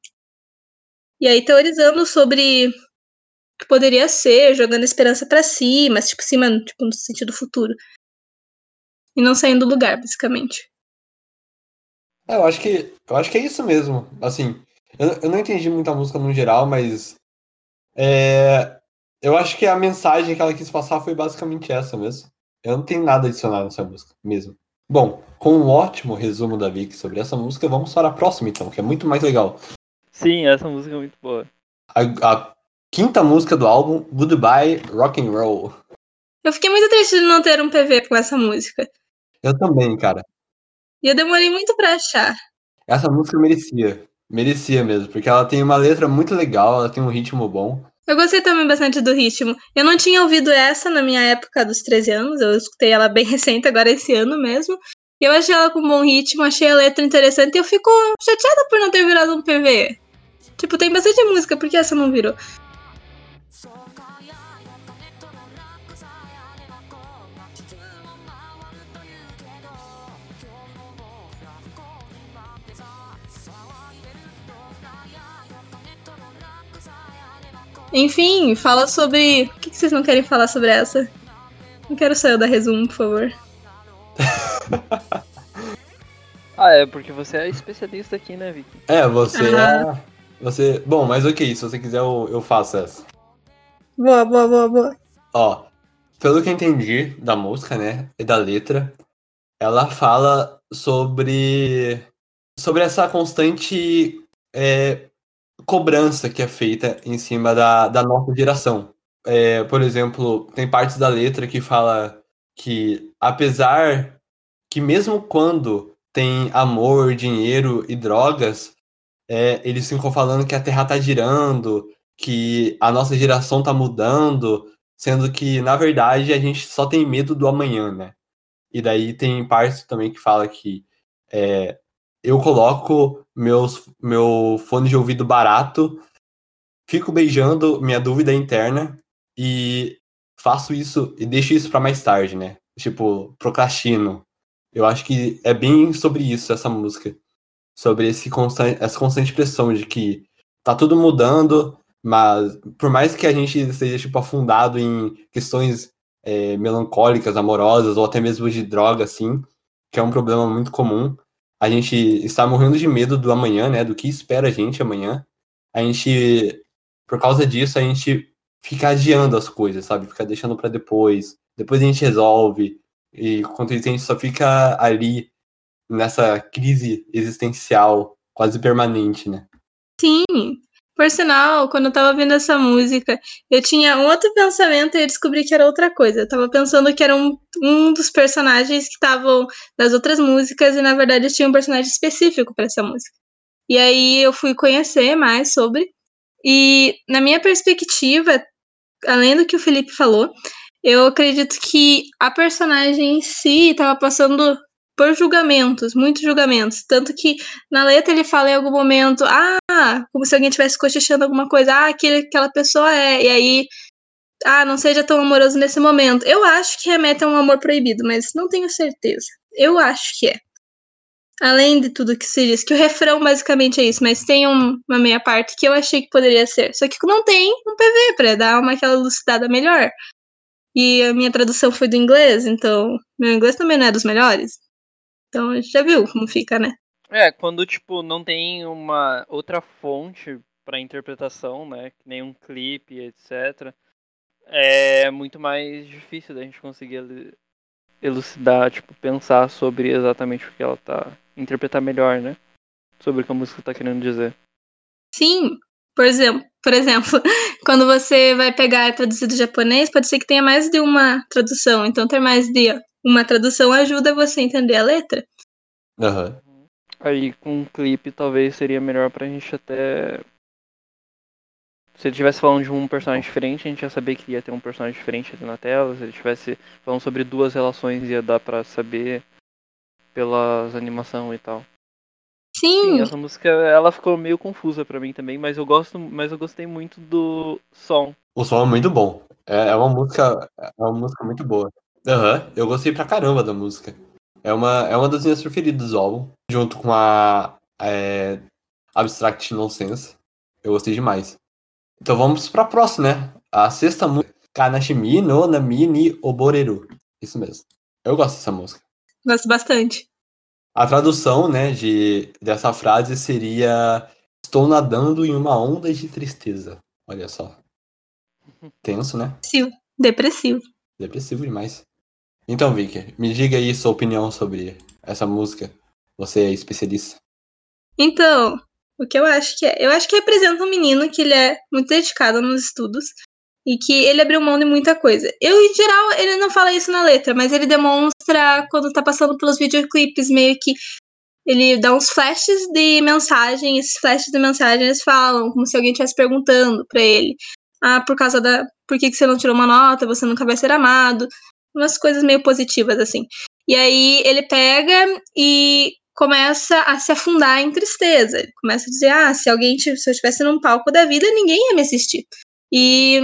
E aí teorizando sobre o que poderia ser, jogando a esperança pra cima, tipo cima, tipo no sentido futuro. E não saindo do lugar, basicamente. É, eu acho que eu acho que é isso mesmo. Assim, eu, eu não entendi muito a música no geral, mas é, eu acho que a mensagem que ela quis passar foi basicamente essa mesmo. Eu não tenho nada a adicionar nessa música mesmo. Bom, com um ótimo resumo da Vicky sobre essa música, vamos para a próxima então, que é muito mais legal. Sim, essa música é muito boa. A, a quinta música do álbum, Goodbye Rock and Roll. Eu fiquei muito triste de não ter um PV com essa música. Eu também, cara. E eu demorei muito pra achar. Essa música merecia. Merecia mesmo, porque ela tem uma letra muito legal, ela tem um ritmo bom. Eu gostei também bastante do ritmo. Eu não tinha ouvido essa na minha época dos 13 anos, eu escutei ela bem <laughs> recente, agora esse ano mesmo. E eu achei ela com bom ritmo, achei a letra interessante e eu fico chateada por não ter virado um PV. Tipo, tem bastante música, por que essa não virou? Enfim, fala sobre. O que vocês não querem falar sobre essa? Não quero só eu dar resumo, por favor. <laughs> Ah, é porque você é especialista aqui, né, Vicky? É, você Ah. é. Você. Bom, mas ok, se você quiser eu, eu faço essa. Boa, boa, boa, boa. Ó, pelo que eu entendi da música, né, e da letra, ela fala sobre sobre essa constante é, cobrança que é feita em cima da, da nossa geração. É, por exemplo, tem partes da letra que fala que apesar que mesmo quando tem amor, dinheiro e drogas, é, eles ficam falando que a Terra tá girando, que a nossa geração tá mudando, sendo que, na verdade, a gente só tem medo do amanhã, né? E daí tem parte também que fala que é, eu coloco meus, meu fone de ouvido barato, fico beijando minha dúvida interna e faço isso e deixo isso para mais tarde, né? Tipo, procrastino. Eu acho que é bem sobre isso essa música. Sobre esse constante, essa constante pressão de que tá tudo mudando, mas por mais que a gente esteja tipo, afundado em questões é, melancólicas, amorosas, ou até mesmo de droga, assim, que é um problema muito comum, a gente está morrendo de medo do amanhã, né? Do que espera a gente amanhã. A gente, por causa disso, a gente fica adiando as coisas, sabe? Fica deixando para depois. Depois a gente resolve. E enquanto isso, a gente só fica ali nessa crise existencial quase permanente, né? Sim. Por sinal, quando eu tava vendo essa música, eu tinha um outro pensamento e eu descobri que era outra coisa. Eu tava pensando que era um, um dos personagens que estavam nas outras músicas e na verdade tinha um personagem específico para essa música. E aí eu fui conhecer mais sobre. E na minha perspectiva, além do que o Felipe falou, eu acredito que a personagem em si estava passando por julgamentos, muitos julgamentos. Tanto que na letra ele fala em algum momento, ah, como se alguém estivesse cochichando alguma coisa, ah, aquele, aquela pessoa é, e aí, ah, não seja tão amoroso nesse momento. Eu acho que remete a um amor proibido, mas não tenho certeza. Eu acho que é. Além de tudo que se diz, que o refrão basicamente é isso, mas tem um- uma meia parte que eu achei que poderia ser. Só que não tem um PV pra dar uma aquela lucidada melhor. E a minha tradução foi do inglês, então meu inglês também não é dos melhores. Então a gente já viu como fica, né? É, quando, tipo, não tem uma outra fonte pra interpretação, né? Que nem um clipe, etc. É muito mais difícil da gente conseguir elu- elucidar, tipo, pensar sobre exatamente o que ela tá. interpretar melhor, né? Sobre o que a música tá querendo dizer. Sim, por exemplo, por exemplo, <laughs> quando você vai pegar e traduzir do japonês, pode ser que tenha mais de uma tradução. Então, ter mais de uma tradução ajuda você a entender a letra. Aham. Aí com um clipe talvez seria melhor pra gente até. Se ele estivesse falando de um personagem diferente, a gente ia saber que ia ter um personagem diferente ali na tela. Se ele estivesse falando sobre duas relações, ia dar pra saber pelas animação e tal. Sim, Sim, essa música ela ficou meio confusa pra mim também, mas eu gosto, mas eu gostei muito do som. O som é muito bom. É, é uma música. É uma música muito boa. Aham. Eu gostei pra caramba da música. É uma, é uma das minhas preferidas do álbum. Junto com a é, Abstract Nonsense. Eu gostei demais. Então vamos pra próxima, né? A sexta música. Kanashimi no Nami ni Oboreru. Isso mesmo. Eu gosto dessa música. gosto bastante. A tradução, né, de, dessa frase seria Estou nadando em uma onda de tristeza. Olha só. <laughs> Tenso, né? Depressivo. Depressivo. Depressivo demais. Então, Vicky, me diga aí sua opinião sobre essa música. Você é especialista. Então, o que eu acho que é? Eu acho que representa um menino que ele é muito dedicado nos estudos e que ele abriu mão de muita coisa. Eu, em geral, ele não fala isso na letra, mas ele demonstra quando tá passando pelos videoclipes, meio que ele dá uns flashes de mensagem, esses flashes de mensagem eles falam como se alguém estivesse perguntando pra ele. Ah, por causa da. Por que, que você não tirou uma nota? Você nunca vai ser amado. Umas coisas meio positivas, assim. E aí ele pega e começa a se afundar em tristeza. Ele começa a dizer: ah, se alguém se eu estivesse num palco da vida, ninguém ia me assistir. E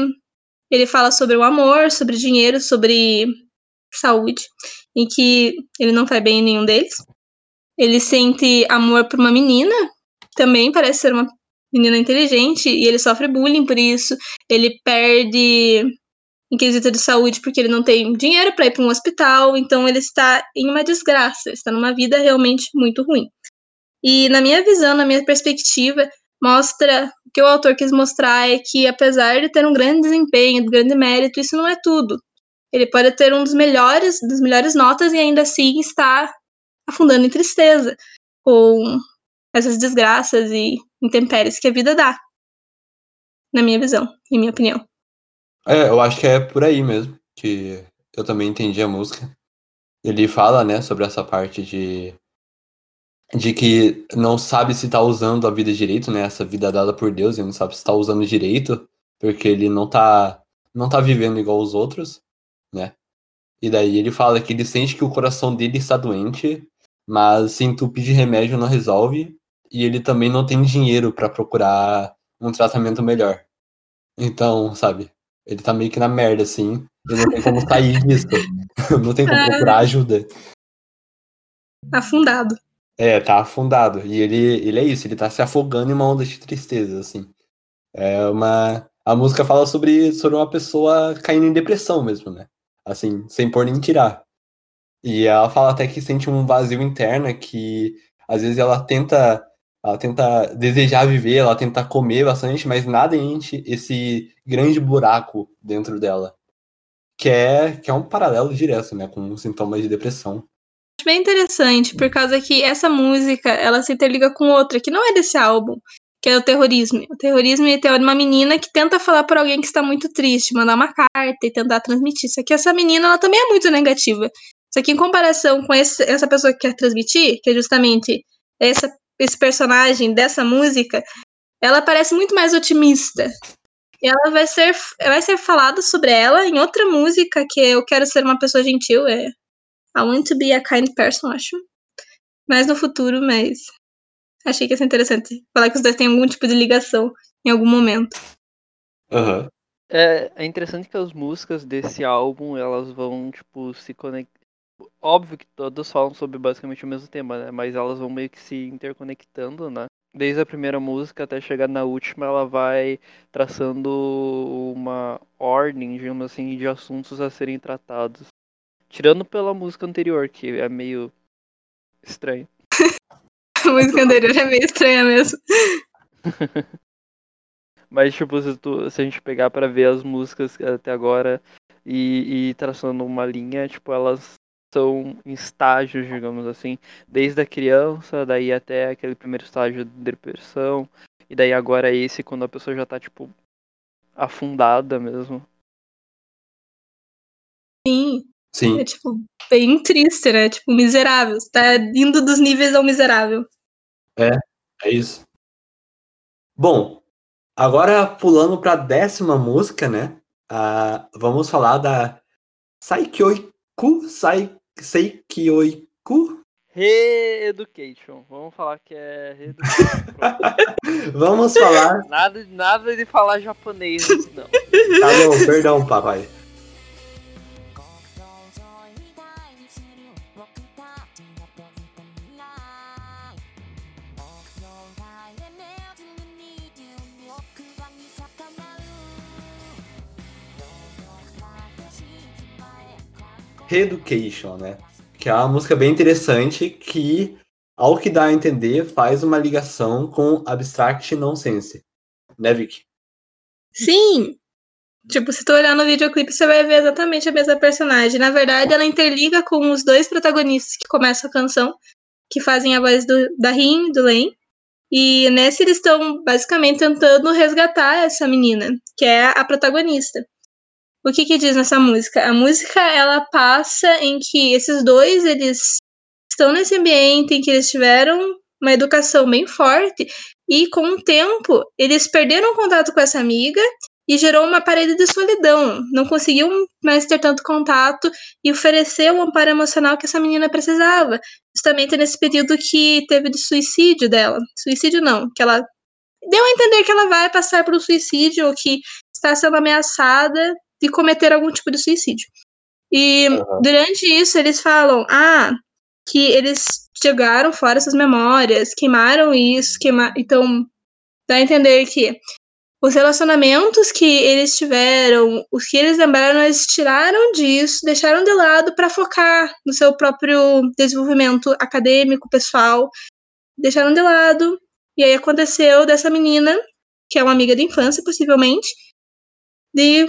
ele fala sobre o amor, sobre dinheiro, sobre saúde, em que ele não vai bem em nenhum deles. Ele sente amor por uma menina, também parece ser uma menina inteligente, e ele sofre bullying por isso. Ele perde em quesito de saúde porque ele não tem dinheiro para ir para um hospital, então ele está em uma desgraça, está numa vida realmente muito ruim. E na minha visão, na minha perspectiva, mostra o que o autor quis mostrar é que apesar de ter um grande desempenho, um grande mérito, isso não é tudo. Ele pode ter um dos melhores, das melhores notas e ainda assim estar afundando em tristeza com essas desgraças e intempéries que a vida dá. Na minha visão, em minha opinião. É, eu acho que é por aí mesmo que eu também entendi a música. Ele fala, né, sobre essa parte de de que não sabe se tá usando a vida direito, né, essa vida dada por Deus, ele não sabe se tá usando direito, porque ele não tá não tá vivendo igual os outros, né? E daí ele fala que ele sente que o coração dele está doente, mas se entupir de remédio não resolve, e ele também não tem dinheiro pra procurar um tratamento melhor. Então, sabe, ele tá meio que na merda, assim, e não tem como sair disso. não tem como É. procurar ajuda. Afundado. É, tá afundado. E ele, ele é isso, ele tá se afogando em uma onda de tristeza, assim. É uma. A música fala sobre, sobre uma pessoa caindo em depressão mesmo, né? Assim, sem pôr nem tirar. E ela fala até que sente um vazio interno que às vezes ela tenta. Ela tenta desejar viver, ela tenta comer bastante, mas nada enche esse grande buraco dentro dela. Que é, que é um paralelo direto, né? Com sintomas de depressão. Acho bem interessante, por causa que essa música, ela se interliga com outra, que não é desse álbum, que é o terrorismo. O terrorismo é uma menina que tenta falar para alguém que está muito triste, mandar uma carta e tentar transmitir. Só que essa menina, ela também é muito negativa. Só que em comparação com esse- essa pessoa que quer transmitir, que é justamente essa, esse personagem dessa música, ela parece muito mais otimista. E ela vai ser, vai ser falada sobre ela em outra música, que é Eu Quero Ser Uma Pessoa Gentil, é I want to be a kind person, acho. Mais no futuro, mas achei que ia ser interessante falar que os dois têm algum tipo de ligação em algum momento. Aham. É, é interessante que as músicas desse álbum, elas vão, tipo, se conectar. Óbvio que todas falam sobre basicamente o mesmo tema, né? Mas elas vão meio que se interconectando, né? Desde a primeira música até chegar na última, ela vai traçando uma ordem, digamos assim, de assuntos a serem tratados. Tirando pela música anterior, que é meio estranho. <laughs> A música anterior é meio estranha mesmo. <laughs> Mas, tipo, se, tu- se a gente pegar pra ver as músicas até agora e, e traçando uma linha, tipo, elas são em estágios, digamos assim, desde a criança, daí até aquele primeiro estágio de depressão, e daí agora esse quando a pessoa já tá, tipo, afundada mesmo. Sim, Sim. é tipo, bem triste, né? Tipo, miserável. Você tá indo dos níveis ao miserável. É isso. Bom, agora pulando para a décima música, né? Ah, vamos falar da Saikyoiku, Sai, Seikyoiku. Re-education. Vamos falar que é re-education. <laughs> Vamos falar. nada, nada de falar japonês, não. Tá bom, perdão, papai. Reeducation, né? Que é uma música bem interessante que, ao que dá a entender, faz uma ligação com Abstract Nonsense. Né, Vicky? Sim! Tipo, se tu olhar no videoclipe, você vai ver exatamente a mesma personagem. Na verdade, ela interliga com os dois protagonistas que começam a canção, que fazem a voz do, da Rin e do Len. E nesse eles estão basicamente tentando resgatar essa menina, que é a protagonista. O que que diz nessa música? A música, ela passa em que esses dois, eles estão nesse ambiente em que eles tiveram uma educação bem forte e com o tempo eles perderam contato com essa amiga e gerou uma parede de solidão. Não conseguiam mais ter tanto contato e oferecer o amparo emocional que essa menina precisava. Justamente nesse período que teve de suicídio dela. Suicídio não, que ela deu a entender que ela vai passar por um suicídio ou que está sendo ameaçada de cometer algum tipo de suicídio. E Aham. durante isso eles falam, ah, que eles jogaram fora essas memórias, queimaram isso, queima... então dá a entender que os relacionamentos que eles tiveram, os que eles lembraram, eles tiraram disso, deixaram de lado para focar no seu próprio desenvolvimento acadêmico, pessoal, deixaram de lado. E aí aconteceu dessa menina, que é uma amiga de infância, possivelmente, de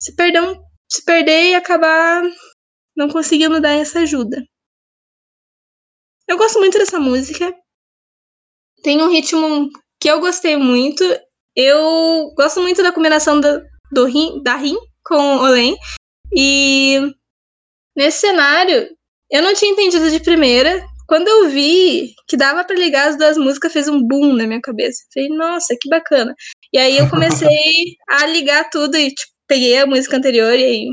se perder, um- se perder e acabar não conseguindo dar essa ajuda. Eu gosto muito dessa música. Tem um ritmo que eu gostei muito. Eu gosto muito da combinação do, do rim, da Rim com o Len. E nesse cenário, eu não tinha entendido de primeira. Quando eu vi que dava pra ligar as duas músicas, fez um boom na minha cabeça. Falei, nossa, que bacana. E aí eu comecei <laughs> a ligar tudo e tipo, peguei a música anterior e aí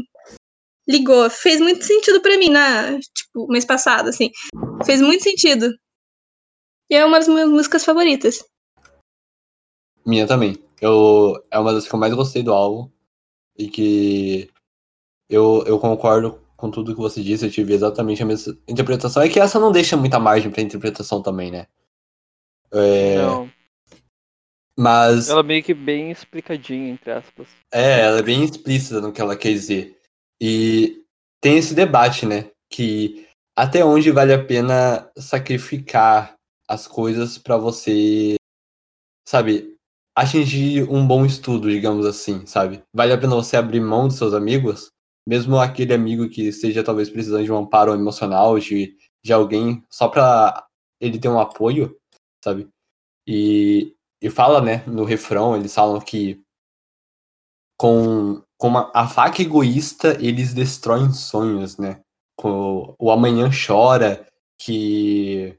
ligou. Fez muito sentido pra mim, na, tipo, mês passado, assim. Fez muito sentido. E é uma das minhas músicas favoritas. Minha também. Eu, é uma das que eu mais gostei do álbum. E que eu, eu concordo com tudo que você disse. Eu tive exatamente a mesma interpretação. É que essa não deixa muita margem pra interpretação também, né? É, Não. Mas Ela meio que bem explicadinha, entre aspas. é, ela é bem explícita no que ela quer dizer. E tem esse debate, né? Que até onde vale a pena sacrificar as coisas pra você, sabe, atingir um bom estudo, digamos assim, sabe? Vale a pena você abrir mão dos seus amigos, mesmo aquele amigo que esteja talvez precisando de um amparo emocional, de, de alguém, só pra ele ter um apoio, sabe? E, e fala, né, no refrão, eles falam que com, com uma- a faca egoísta eles destroem sonhos, né? Com, o amanhã chora, que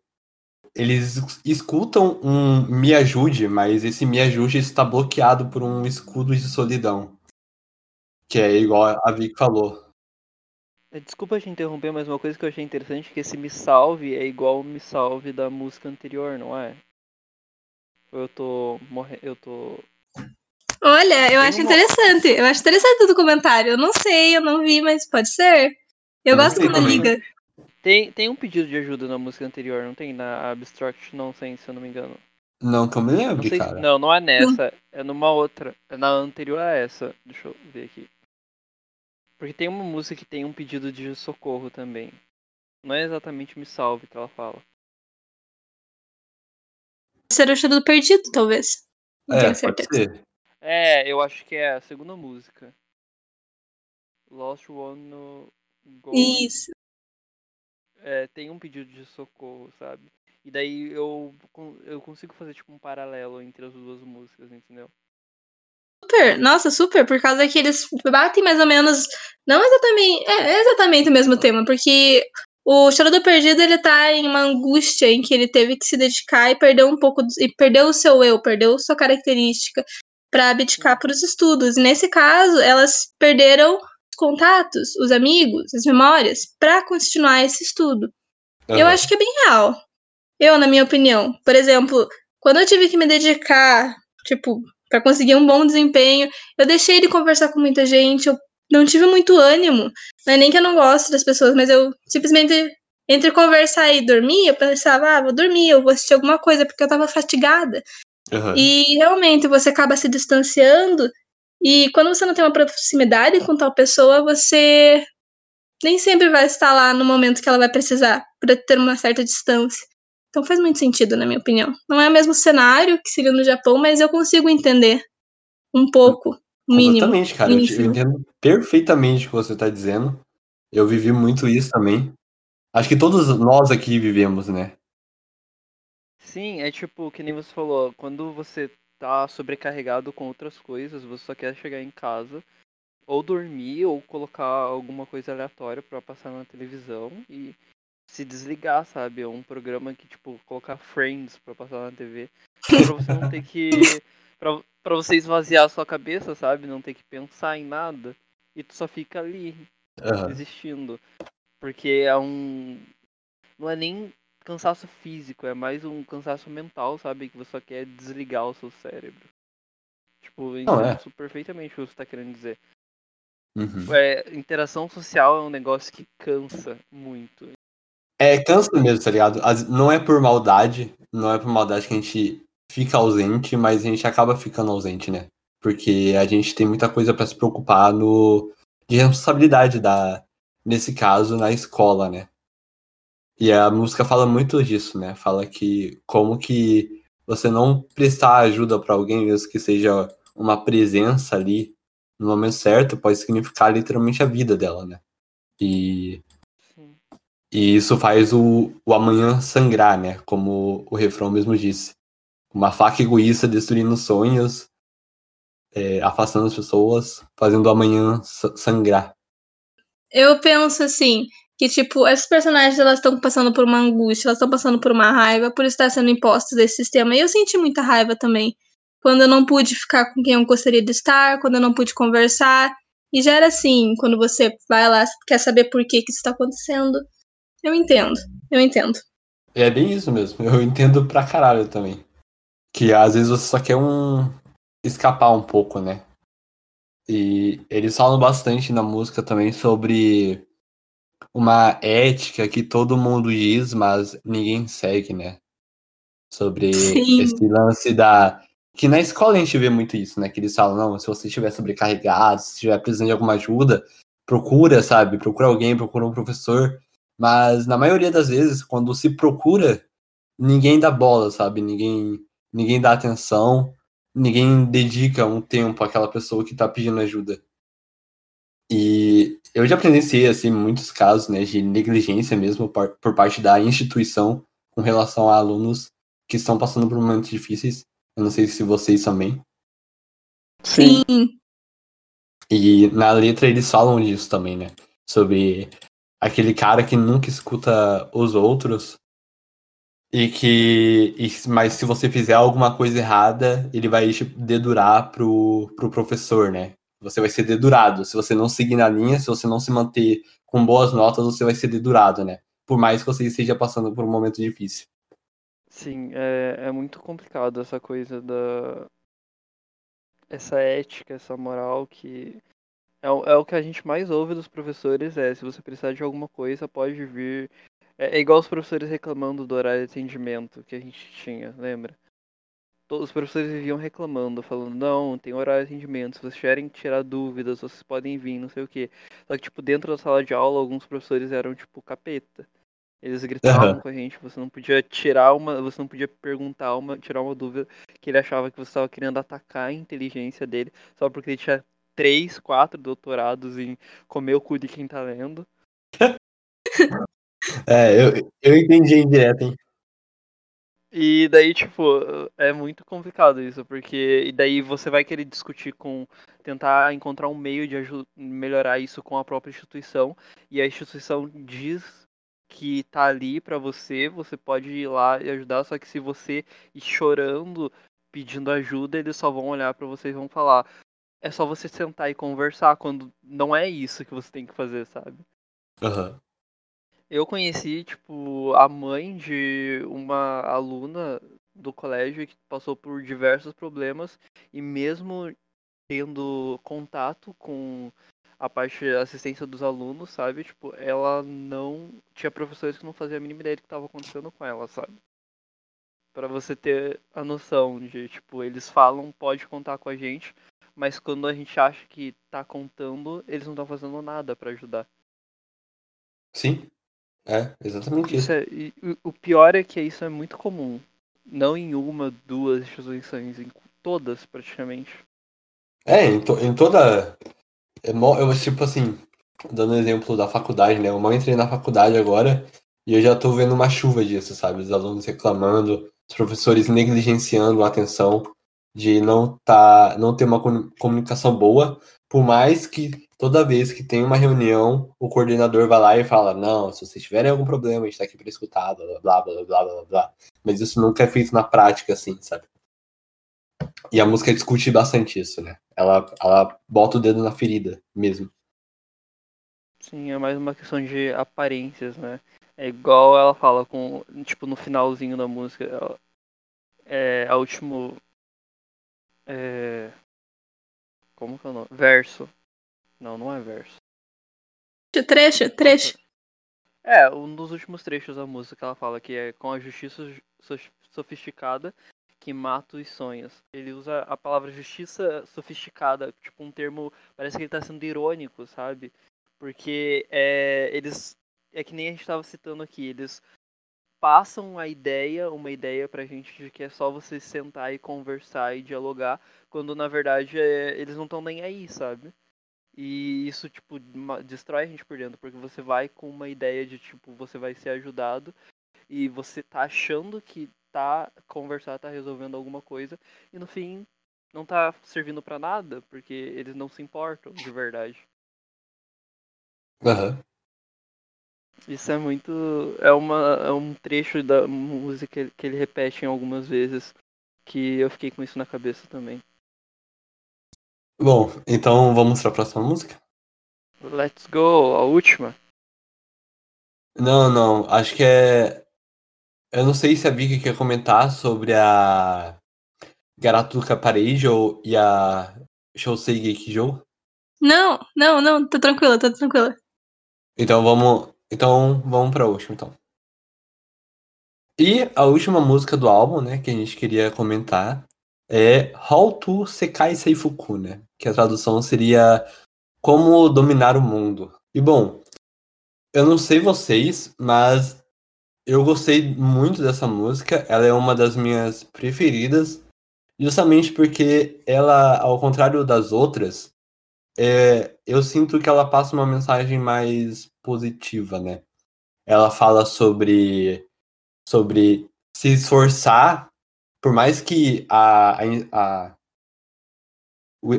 eles es- escutam um me ajude, mas esse me ajude está bloqueado por um escudo de solidão. Que é igual a Vic falou. É, Desculpa te interromper, mas uma coisa que eu achei interessante é que esse Me Salve é igual o Me Salve da música anterior, não é? Ou eu tô morrendo. Eu tô. Olha, eu Tem acho interessante. Eu acho interessante o documentário. Eu não sei, eu não vi, mas pode ser. Eu Eu não gosto quando também. liga. Tem, tem um pedido de ajuda na música anterior, não tem? Na Abstract Nonsense, se eu não me engano. Não que eu me Não lembre, sei se- cara. não, não é nessa, é numa outra. É na anterior a essa. Deixa eu ver aqui. Porque tem uma música que tem um pedido de socorro também. Não é exatamente Me Salve que ela fala. Ser o cheiro do perdido, talvez. Não É, tenho pode certeza. ser. É, eu acho que é a segunda música. Lost One no Go. Isso. É, tem um pedido de socorro, sabe? E daí eu, eu consigo fazer tipo um paralelo entre as duas músicas, entendeu? Super, nossa, super, por causa que eles batem mais ou menos, não exatamente, é, é exatamente o mesmo tema, porque o Choro do Perdido, ele tá em uma angústia em que ele teve que se dedicar e perdeu um pouco, e perdeu o seu eu, perdeu sua característica pra abdicar pros estudos. E nesse caso, elas perderam os contatos, os amigos, as memórias, pra continuar esse estudo. Eu Aham. acho que é bem real. Eu, na minha opinião. Por exemplo, quando eu tive que me dedicar, tipo, pra conseguir um bom desempenho, eu deixei de conversar com muita gente, eu não tive muito ânimo. Não é nem que eu não gosto das pessoas, mas eu simplesmente, entre conversar e dormir, eu pensava, ah, vou dormir, eu vou assistir alguma coisa, porque eu tava fatigada. Aham. E realmente você acaba se distanciando. E quando você não tem uma proximidade com tal pessoa, você nem sempre vai estar lá no momento que ela vai precisar, para ter uma certa distância. Então faz muito sentido, na minha opinião. Não é o mesmo cenário que seria no Japão, mas eu consigo entender um pouco, mínimo. Completamente, cara. Eu, te- eu mínimo. entendo perfeitamente o que você tá dizendo. Eu vivi muito isso também. Acho que todos nós aqui vivemos, né? Sim, é tipo, que nem você falou, quando você tá sobrecarregado com outras coisas, você só quer chegar em casa, ou dormir, ou colocar alguma coisa aleatória pra passar na televisão e se desligar, sabe? É um programa que, tipo, colocar Friends pra passar na TV, só pra você não ter que. <laughs> pra, pra você esvaziar a sua cabeça, sabe? Não ter que pensar em nada. E tu só fica ali, Aham. existindo. Porque é um. Não é nem cansaço físico, é mais um cansaço mental, sabe? Que você só quer desligar o seu cérebro. Tipo, eu entendo é. isso perfeitamente o que você tá querendo dizer. Uhum. É, interação social é um negócio que cansa muito. É, cansa mesmo, tá ligado? As- Não é por maldade, não é por maldade que a gente fica ausente, mas a gente acaba ficando ausente, né? Porque a gente tem muita coisa pra se preocupar no de responsabilidade da nesse caso na escola, né? E a música fala muito disso, né? Fala que como que você não prestar ajuda pra alguém, mesmo que seja uma presença ali no momento certo, pode significar literalmente a vida dela, né? E Sim. e isso faz o, o amanhã sangrar, né? Como o refrão mesmo disse. Uma faca egoísta destruindo sonhos, é, afastando as pessoas, fazendo o amanhã sa- sangrar. Eu penso assim, que tipo, essas personagens elas estão passando por uma angústia, elas estão passando por uma raiva por estar sendo impostas desse sistema. E eu senti muita raiva também. Quando eu não pude ficar com quem eu gostaria de estar, quando eu não pude conversar. E já era assim, quando você vai lá, quer saber por que, que isso está acontecendo. Eu entendo, eu entendo. É bem isso mesmo. Eu entendo pra caralho também. Que às vezes você só quer um. escapar um pouco, né? E eles falam bastante na música também sobre uma ética que todo mundo diz, mas ninguém segue, né? Sobre Sim. esse lance da. Que na escola a gente vê muito isso, né? Que eles falam, não, se você estiver sobrecarregado, se estiver precisando de alguma ajuda, procura, sabe? Procura alguém, procura um professor. Mas na maioria das vezes, quando se procura, ninguém dá bola, sabe? Ninguém, ninguém dá atenção, ninguém dedica um tempo àquela pessoa que tá pedindo ajuda. E eu já presenciei, assim, muitos casos, né, de negligência mesmo por, por parte da instituição com relação a alunos que estão passando por momentos difíceis. Eu não sei se vocês também. Sim. E na letra eles falam disso também, né? Sobre aquele cara que nunca escuta os outros e que. e- mas se você fizer alguma coisa errada, ele vai tipo, dedurar pro, pro professor, né? Você vai ser dedurado. Se você não seguir na linha, se você não se manter com boas notas, você vai ser dedurado, né? Por mais que você esteja passando por um momento difícil. Sim, é, é muito complicado essa coisa da. Essa ética, essa moral que. É, o- é o que a gente mais ouve dos professores, é se você precisar de alguma coisa, pode vir É, é igual os professores reclamando do horário de atendimento que a gente tinha, lembra? Todos os professores viviam reclamando, falando, não, tem horário de atendimento, se vocês tiverem que tirar dúvidas, vocês podem vir, não sei o quê. Só que, tipo, dentro da sala de aula, alguns professores eram, tipo, capeta. Eles gritavam Aham. com a gente, você não podia tirar uma. Você não podia perguntar uma, tirar uma dúvida que ele achava que você estava querendo atacar a inteligência dele, só porque ele tinha três, quatro doutorados em comer o cu de quem tá lendo. <laughs> É, eu, eu entendi a indireta, hein? E daí, tipo, é muito complicado isso, porque e daí você vai querer discutir com, tentar encontrar um meio de melhorar isso com a própria instituição, e a instituição diz que tá ali pra você, você pode ir lá e ajudar, só que se você ir chorando, pedindo ajuda, eles só vão olhar pra você e vão falar, é só você sentar e conversar, quando não é isso que você tem que fazer, sabe? Aham. Eu conheci, tipo, a mãe de uma aluna do colégio que passou por diversos problemas e mesmo tendo contato com a parte assistência dos alunos, sabe? Tipo, ela não tinha professores que não faziam a mínima ideia do que estava acontecendo com ela, sabe? Pra você ter a noção de, tipo, eles falam, pode contar com a gente, mas quando a gente acha que tá contando, eles não estão fazendo nada pra ajudar. Sim. É, exatamente isso. Isso é, e o- pior é que isso é muito comum. Não em uma, duas instituições, em todas praticamente. É, em, to- em toda. é Eu, tipo assim, dando exemplo da faculdade, né? Eu mal entrei na faculdade agora e eu já tô vendo uma chuva disso, sabe? Os alunos reclamando, os professores negligenciando a atenção de não tá, não ter uma comu- comunicação boa, por mais que toda vez que tem uma reunião, o coordenador vai lá e fala: Não, se vocês tiverem algum problema, a gente tá aqui pra escutar, blá blá blá blá blá blá blá. Mas isso nunca é feito na prática, assim, sabe? E a música discute bastante isso, né? Ela, ela bota o dedo na ferida mesmo. Sim, é mais uma questão de aparências, né? É igual ela fala com, tipo, no finalzinho da música, ela- é, a último, é, como que é o nome? Verso. Não, não é verso. Trecho, trecho. É, um dos últimos trechos da música ela fala que é com a justiça so- sofisticada que mata os sonhos. Ele usa a palavra justiça sofisticada, tipo um termo, parece que ele tá sendo irônico, sabe? Porque é, eles, é que nem a gente tava citando aqui, eles passam a ideia, uma ideia pra gente de que é só você sentar e conversar e dialogar, quando na verdade é, eles não estão nem aí, sabe? E isso, tipo, destrói a gente por dentro, porque você vai com uma ideia de, tipo, você vai ser ajudado e você tá achando que tá conversar, tá resolvendo alguma coisa, e no fim não tá servindo pra nada, porque eles não se importam de verdade. Aham. Isso é muito. É, uma, é um trecho da música que ele- que ele repete em algumas vezes, que eu fiquei com isso na cabeça também. Bom, então vamos pra próxima música? Let's go, a última. Não, não, acho que é. Eu não sei se a Vicky quer comentar sobre a Garatuka Pareijo e a Shousei Gekijo. Não, não, não, tô tranquila, tô tranquila. Então vamos. Então vamos pra última, então. E a última música do álbum, né, que a gente queria comentar é How to Sekai Seifuku, né? Que a tradução seria Como Dominar o Mundo. E bom, eu não sei vocês, mas eu gostei muito dessa música. Ela é uma das minhas preferidas, justamente porque ela, ao contrário das outras, é, eu sinto que ela passa uma mensagem mais positiva, né? Ela fala sobre, sobre se esforçar, por mais que a, a,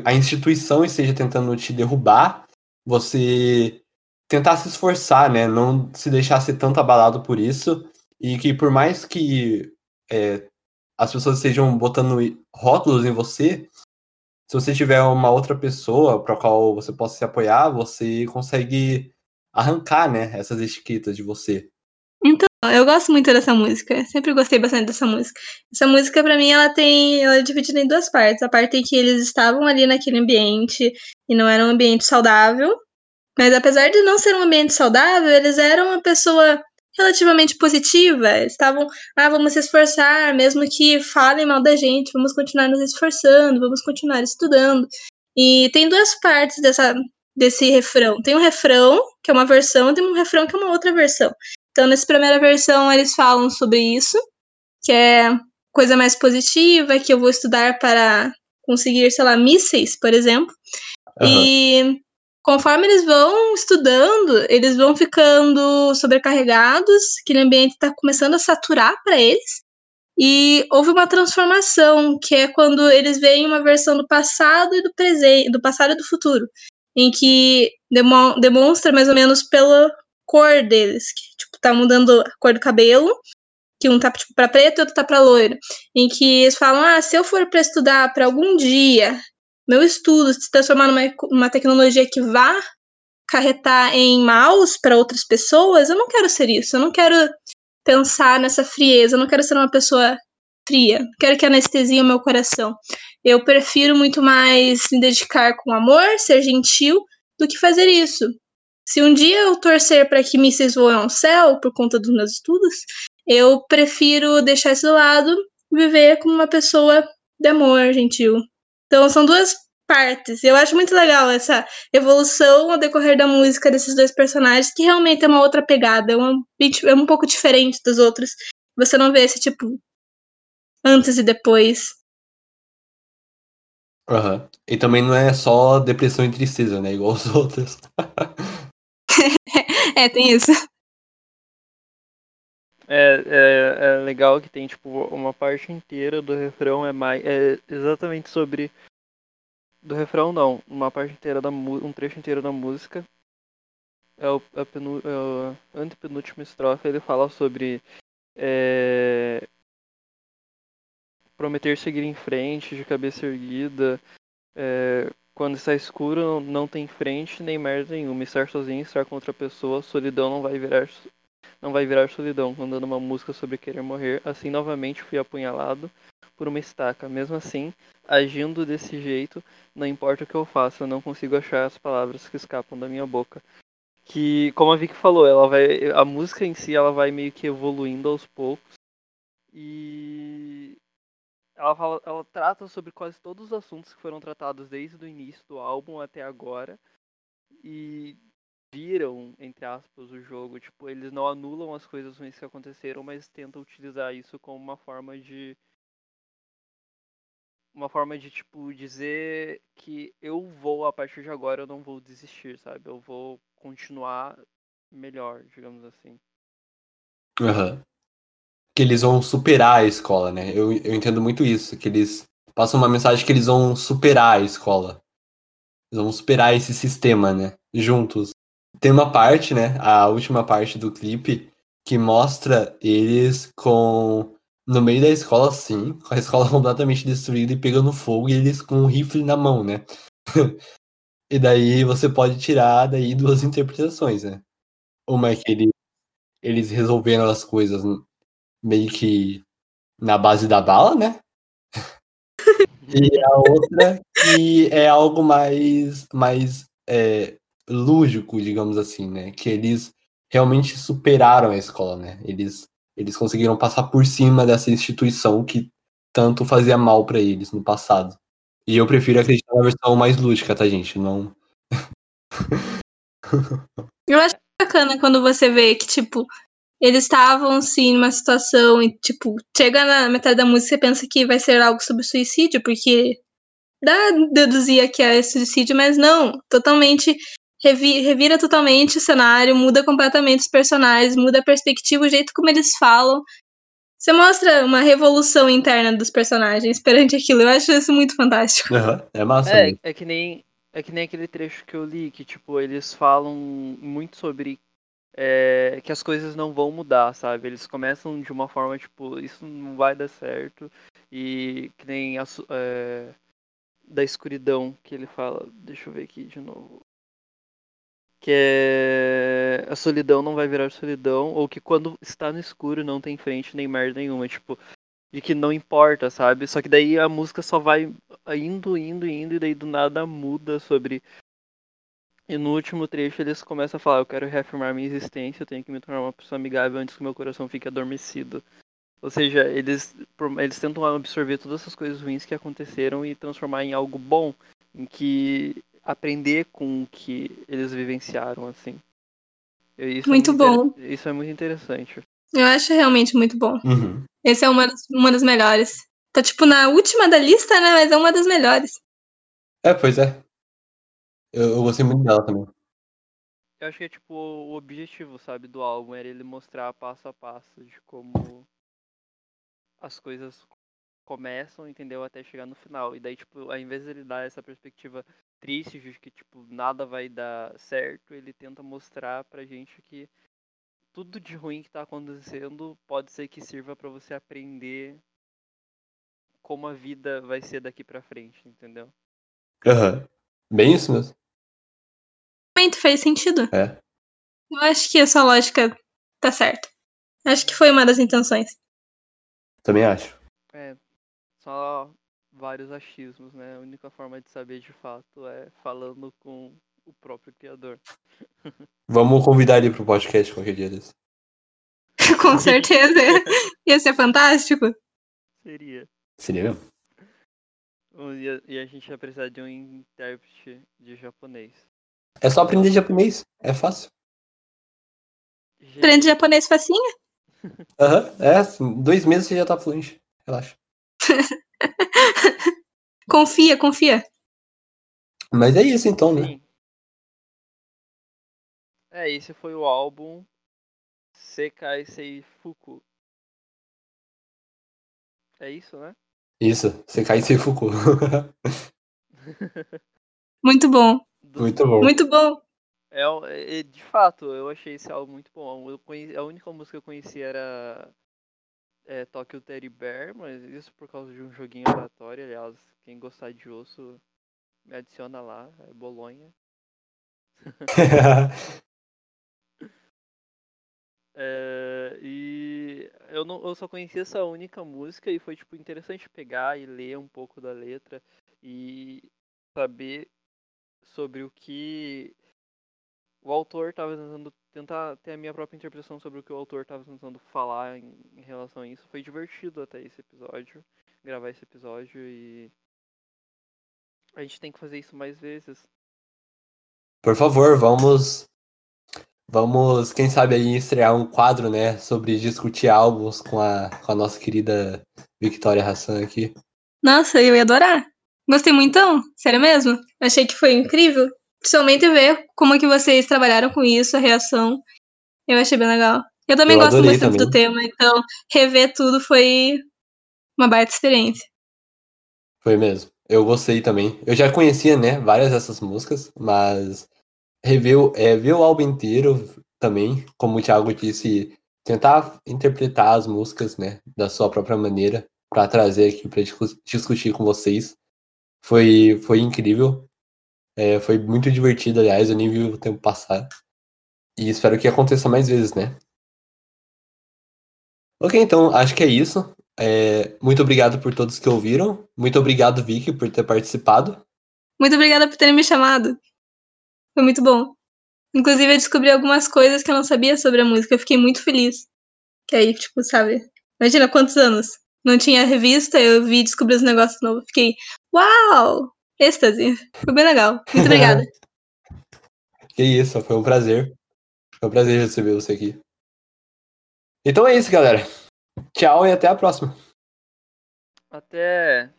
a, instituição esteja tentando te derrubar, você tentar se esforçar, né? Não se deixar ser tanto abalado por isso. E que por mais que é, as pessoas estejam botando rótulos em você, se você tiver uma outra pessoa para qual você possa se apoiar, você consegue arrancar, né, essas etiquetas de você. Eu gosto muito dessa música. Sempre gostei bastante dessa música. Essa música, pra mim, ela tem. Ela é dividida em duas partes. A parte em que eles estavam ali naquele ambiente e não era um ambiente saudável. Mas apesar de não ser um ambiente saudável, eles eram uma pessoa relativamente positiva. Estavam, ah, vamos se esforçar, mesmo que falem mal da gente, vamos continuar nos esforçando, vamos continuar estudando. E tem duas partes dessa, desse refrão. Tem um refrão, que é uma versão, e tem um refrão que é uma outra versão. Então, nessa primeira versão, eles falam sobre isso, que é coisa mais positiva, que eu vou estudar para conseguir, sei lá, mísseis, por exemplo. Aham. E conforme eles vão estudando, eles vão ficando sobrecarregados, aquele ambiente está começando a saturar para eles. E houve uma transformação, que é quando eles veem uma versão do passado e do presente, do passado e do futuro, em que demo- demonstra mais ou menos pela cor deles, tá mudando a cor do cabelo, que um tá tipo para preto e outro tá para loiro, em que eles falam: "Ah, se eu for para estudar para algum dia meu estudo se transformar numa, numa tecnologia que vá carretar em maus para outras pessoas, eu não quero ser isso. Eu não quero pensar nessa frieza. Eu não quero ser uma pessoa fria. Quero que anestesie o meu coração. Eu prefiro muito mais me dedicar com amor, ser gentil, do que fazer isso. Se um dia eu torcer para que mísseis voem ao céu por conta dos meus estudos, eu prefiro deixar isso de lado e viver como uma pessoa de amor, gentil. Então são duas partes. Eu acho muito legal essa evolução ao decorrer da música desses dois personagens, que realmente é uma outra pegada, é, uma, é um pouco diferente dos outros. Você não vê esse tipo antes e depois. Aham. E também não é só depressão e tristeza, né? Igual os <laughs> outros. É, tem isso. <laughs> É, é, é legal que tem, tipo, uma parte inteira do refrão é mais. É exatamente sobre. Do refrão não, uma parte inteira da um trecho inteiro da música. É o, a penu, é o antepenúltima estrofe, ele fala sobre é, prometer seguir em frente, de cabeça erguida. é, quando está escuro, não, tem frente nem merda nenhuma. Estar sozinho, estar com outra pessoa, solidão não vai virar não vai virar solidão, cantando uma música sobre querer morrer. Assim, novamente fui apunhalado por uma estaca. Mesmo assim, agindo desse jeito, não importa o que eu faça, não consigo achar as palavras que escapam da minha boca. Que, como a Vicky falou, ela vai, a música em si, ela vai meio que evoluindo aos poucos. E ela, fala, ela trata sobre quase todos os assuntos que foram tratados desde o início do álbum até agora. E viram, entre aspas, o jogo. Tipo, eles não anulam as coisas ruins que aconteceram, mas tentam utilizar isso como uma forma de. Uma forma de, tipo, dizer que eu vou, a partir de agora, eu não vou desistir, sabe? Eu vou continuar melhor, digamos assim. Aham. Que eles vão superar a escola, né? Eu, eu entendo muito isso, que eles passam uma mensagem que eles vão superar a escola. Eles vão superar esse sistema, né? Juntos. Tem uma parte, né? A última parte do clipe que mostra eles com. No meio da escola, sim, com a escola <laughs> completamente destruída e pegando fogo, e eles com um rifle na mão, né? <laughs> e daí você pode tirar daí duas interpretações, né? Uma é que eles, eles resolveram as coisas meio que na base da bala, né? <laughs> e a outra que é algo mais, mais é, lúdico, digamos assim, né? Que eles realmente superaram a escola, né? Eles, eles conseguiram passar por cima dessa instituição que tanto fazia mal para eles no passado. E eu prefiro acreditar na versão mais lúdica, tá, gente? Não. <laughs> Eu acho bacana quando você vê que, tipo, eles estavam, sim, numa situação e, tipo, chega na metade da música e você pensa que vai ser algo sobre suicídio, porque dá a deduzir que é suicídio, mas não, totalmente revi- revira totalmente o cenário, muda completamente os personagens, muda a perspectiva, o jeito como eles falam. Você mostra uma revolução interna dos personagens perante aquilo. Eu acho isso muito fantástico. Aham, É massa. É, é que nem é que nem aquele trecho que eu li que tipo eles falam muito sobre é, que as coisas não vão mudar, sabe? Eles começam de uma forma tipo isso não vai dar certo e que nem a, é, da escuridão que ele fala. Deixa eu ver aqui de novo. Que é a solidão não vai virar solidão ou que quando está no escuro não tem frente nem merda nenhuma, tipo de que não importa, sabe? Só que daí a música só vai indo, indo, indo, e daí do nada muda sobre E no último trecho eles começam a falar, eu quero reafirmar minha existência, eu tenho que me tornar uma pessoa amigável antes que meu coração fique adormecido. Ou seja, eles, eles tentam absorver todas essas coisas ruins que aconteceram e transformar em algo bom, em que aprender com o que eles vivenciaram, assim. E Isso é Muito bom. Isso é muito interessante. Eu acho realmente muito bom. Uhum. Esse é uma das, uma das melhores. Tá tipo na última da lista, né? Mas é uma das melhores. É, pois é. Eu, eu gostei muito dela também. Eu acho que é tipo o objetivo, sabe, do álbum, era ele mostrar passo a passo de como as coisas começam, entendeu, até chegar no final. E daí, tipo, ao invés de ele dar essa perspectiva triste de que, tipo, nada vai dar certo, ele tenta mostrar pra gente que tudo de ruim que tá acontecendo pode ser que sirva pra você aprender como a vida vai ser daqui pra frente, entendeu? Aham. Bem isso mesmo. Realmente fez sentido. É. Eu acho que a sua lógica tá certa. Acho que foi uma das intenções. Também acho. É, só vários achismos, né? A única forma de saber de fato é falando com o próprio criador. <laughs> Vamos convidar ele pro podcast qualquer dia desse. <laughs> Com certeza. <laughs> Ia ser fantástico. Seria. Seria mesmo? E a, e a gente ia precisar de um intérprete de japonês. É só aprender japonês. É fácil. Gente, Aprende japonês facinho? <laughs> Aham. É, assim, dois meses você já tá fluente. Relaxa. <laughs> Confia, confia. Mas é isso então, né? Sim. É, esse foi o álbum Sekai Seifuku. É isso, né? Isso. Você cai sem Foucault. <laughs> Muito bom. Muito bom. Muito bom. É, é, de fato, eu achei esse álbum muito bom. Eu conheci, a única música que eu conheci era é, Tokyo Teddy Bear, mas isso por causa de um joguinho aleatório. Aliás, quem gostar de osso, me adiciona lá, é Bolonha. <laughs> <laughs> É, e eu, não, eu só conheci essa única música e foi tipo interessante pegar e ler um pouco da letra e saber sobre o que o autor estava tentando tentar ter a minha própria interpretação sobre o que o autor estava tentando falar em, em relação a isso. Foi divertido até esse episódio, gravar esse episódio e a gente tem que fazer isso mais vezes. Por favor, vamos. Vamos, quem sabe aí, estrear um quadro, né? Sobre discutir álbuns com a, com a nossa querida Victoria Hassan aqui. Nossa, eu ia adorar. Gostei muito, então. Sério mesmo. Achei que foi incrível. Principalmente ver como que vocês trabalharam com isso, a reação. Eu achei bem legal. Eu também Eu gosto bastante do também. tema, então rever tudo foi uma baita experiência. Foi mesmo. Eu gostei também. Eu já conhecia, né, várias dessas músicas, mas rever, é, ver o álbum inteiro também, como o Thiago disse, tentar interpretar as músicas, né, da sua própria maneira, para trazer aqui para discutir com vocês. Foi, foi incrível. É, foi muito divertido, aliás, eu nem vi o tempo passar. E espero que aconteça mais vezes, né? Ok, então, acho que é isso. É, muito obrigado por todos que ouviram. Muito obrigado, Vicky, por ter participado. Muito obrigada por terem me chamado. Foi muito bom. Inclusive, eu descobri algumas coisas que eu não sabia sobre a música. Eu fiquei muito feliz. Que aí, tipo, sabe? Imagina quantos anos. Não tinha revista, eu vi descobri os negócios novos. Fiquei, uau! Êxtase. Foi bem legal. Muito obrigada. <laughs> Que isso, foi um prazer. Foi um prazer receber você aqui. Então é isso, galera. Tchau e até a próxima. Até.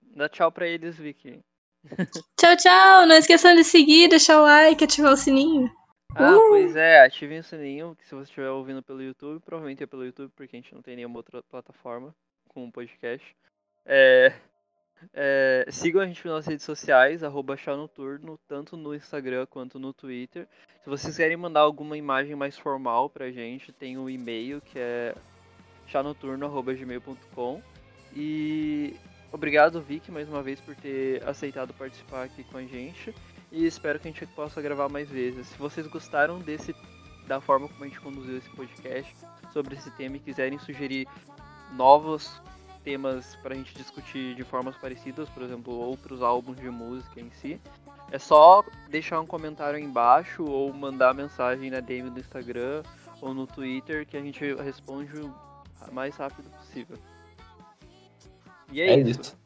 Dá tchau pra eles, Vicky. Tchau, tchau. Não esqueçam de seguir, deixar o like, ativar o sininho. Ah, Uh! pois é, ativem o sininho, que se você estiver ouvindo pelo YouTube, provavelmente é pelo YouTube, porque a gente não tem nenhuma outra plataforma com um podcast. É, é, sigam a gente nas nossas redes sociais, arroba Noturno, tanto no Instagram quanto no Twitter. Se vocês querem mandar alguma imagem mais formal pra gente, tem o um e-mail que é chanoturno.gmail.com E Obrigado, Vic, mais uma vez por ter aceitado participar aqui com a gente. E espero que a gente possa gravar mais vezes. Se vocês gostaram desse da forma como a gente conduziu esse podcast sobre esse tema e quiserem sugerir novos temas para a gente discutir de formas parecidas, por exemplo, outros álbuns de música em si, é só deixar um comentário aí embaixo ou mandar mensagem na DM do Instagram ou no Twitter que a gente responde o mais rápido possível. E é, é isso. isso.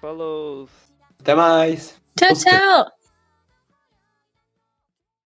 Falou. Até mais. Tchau, tchau.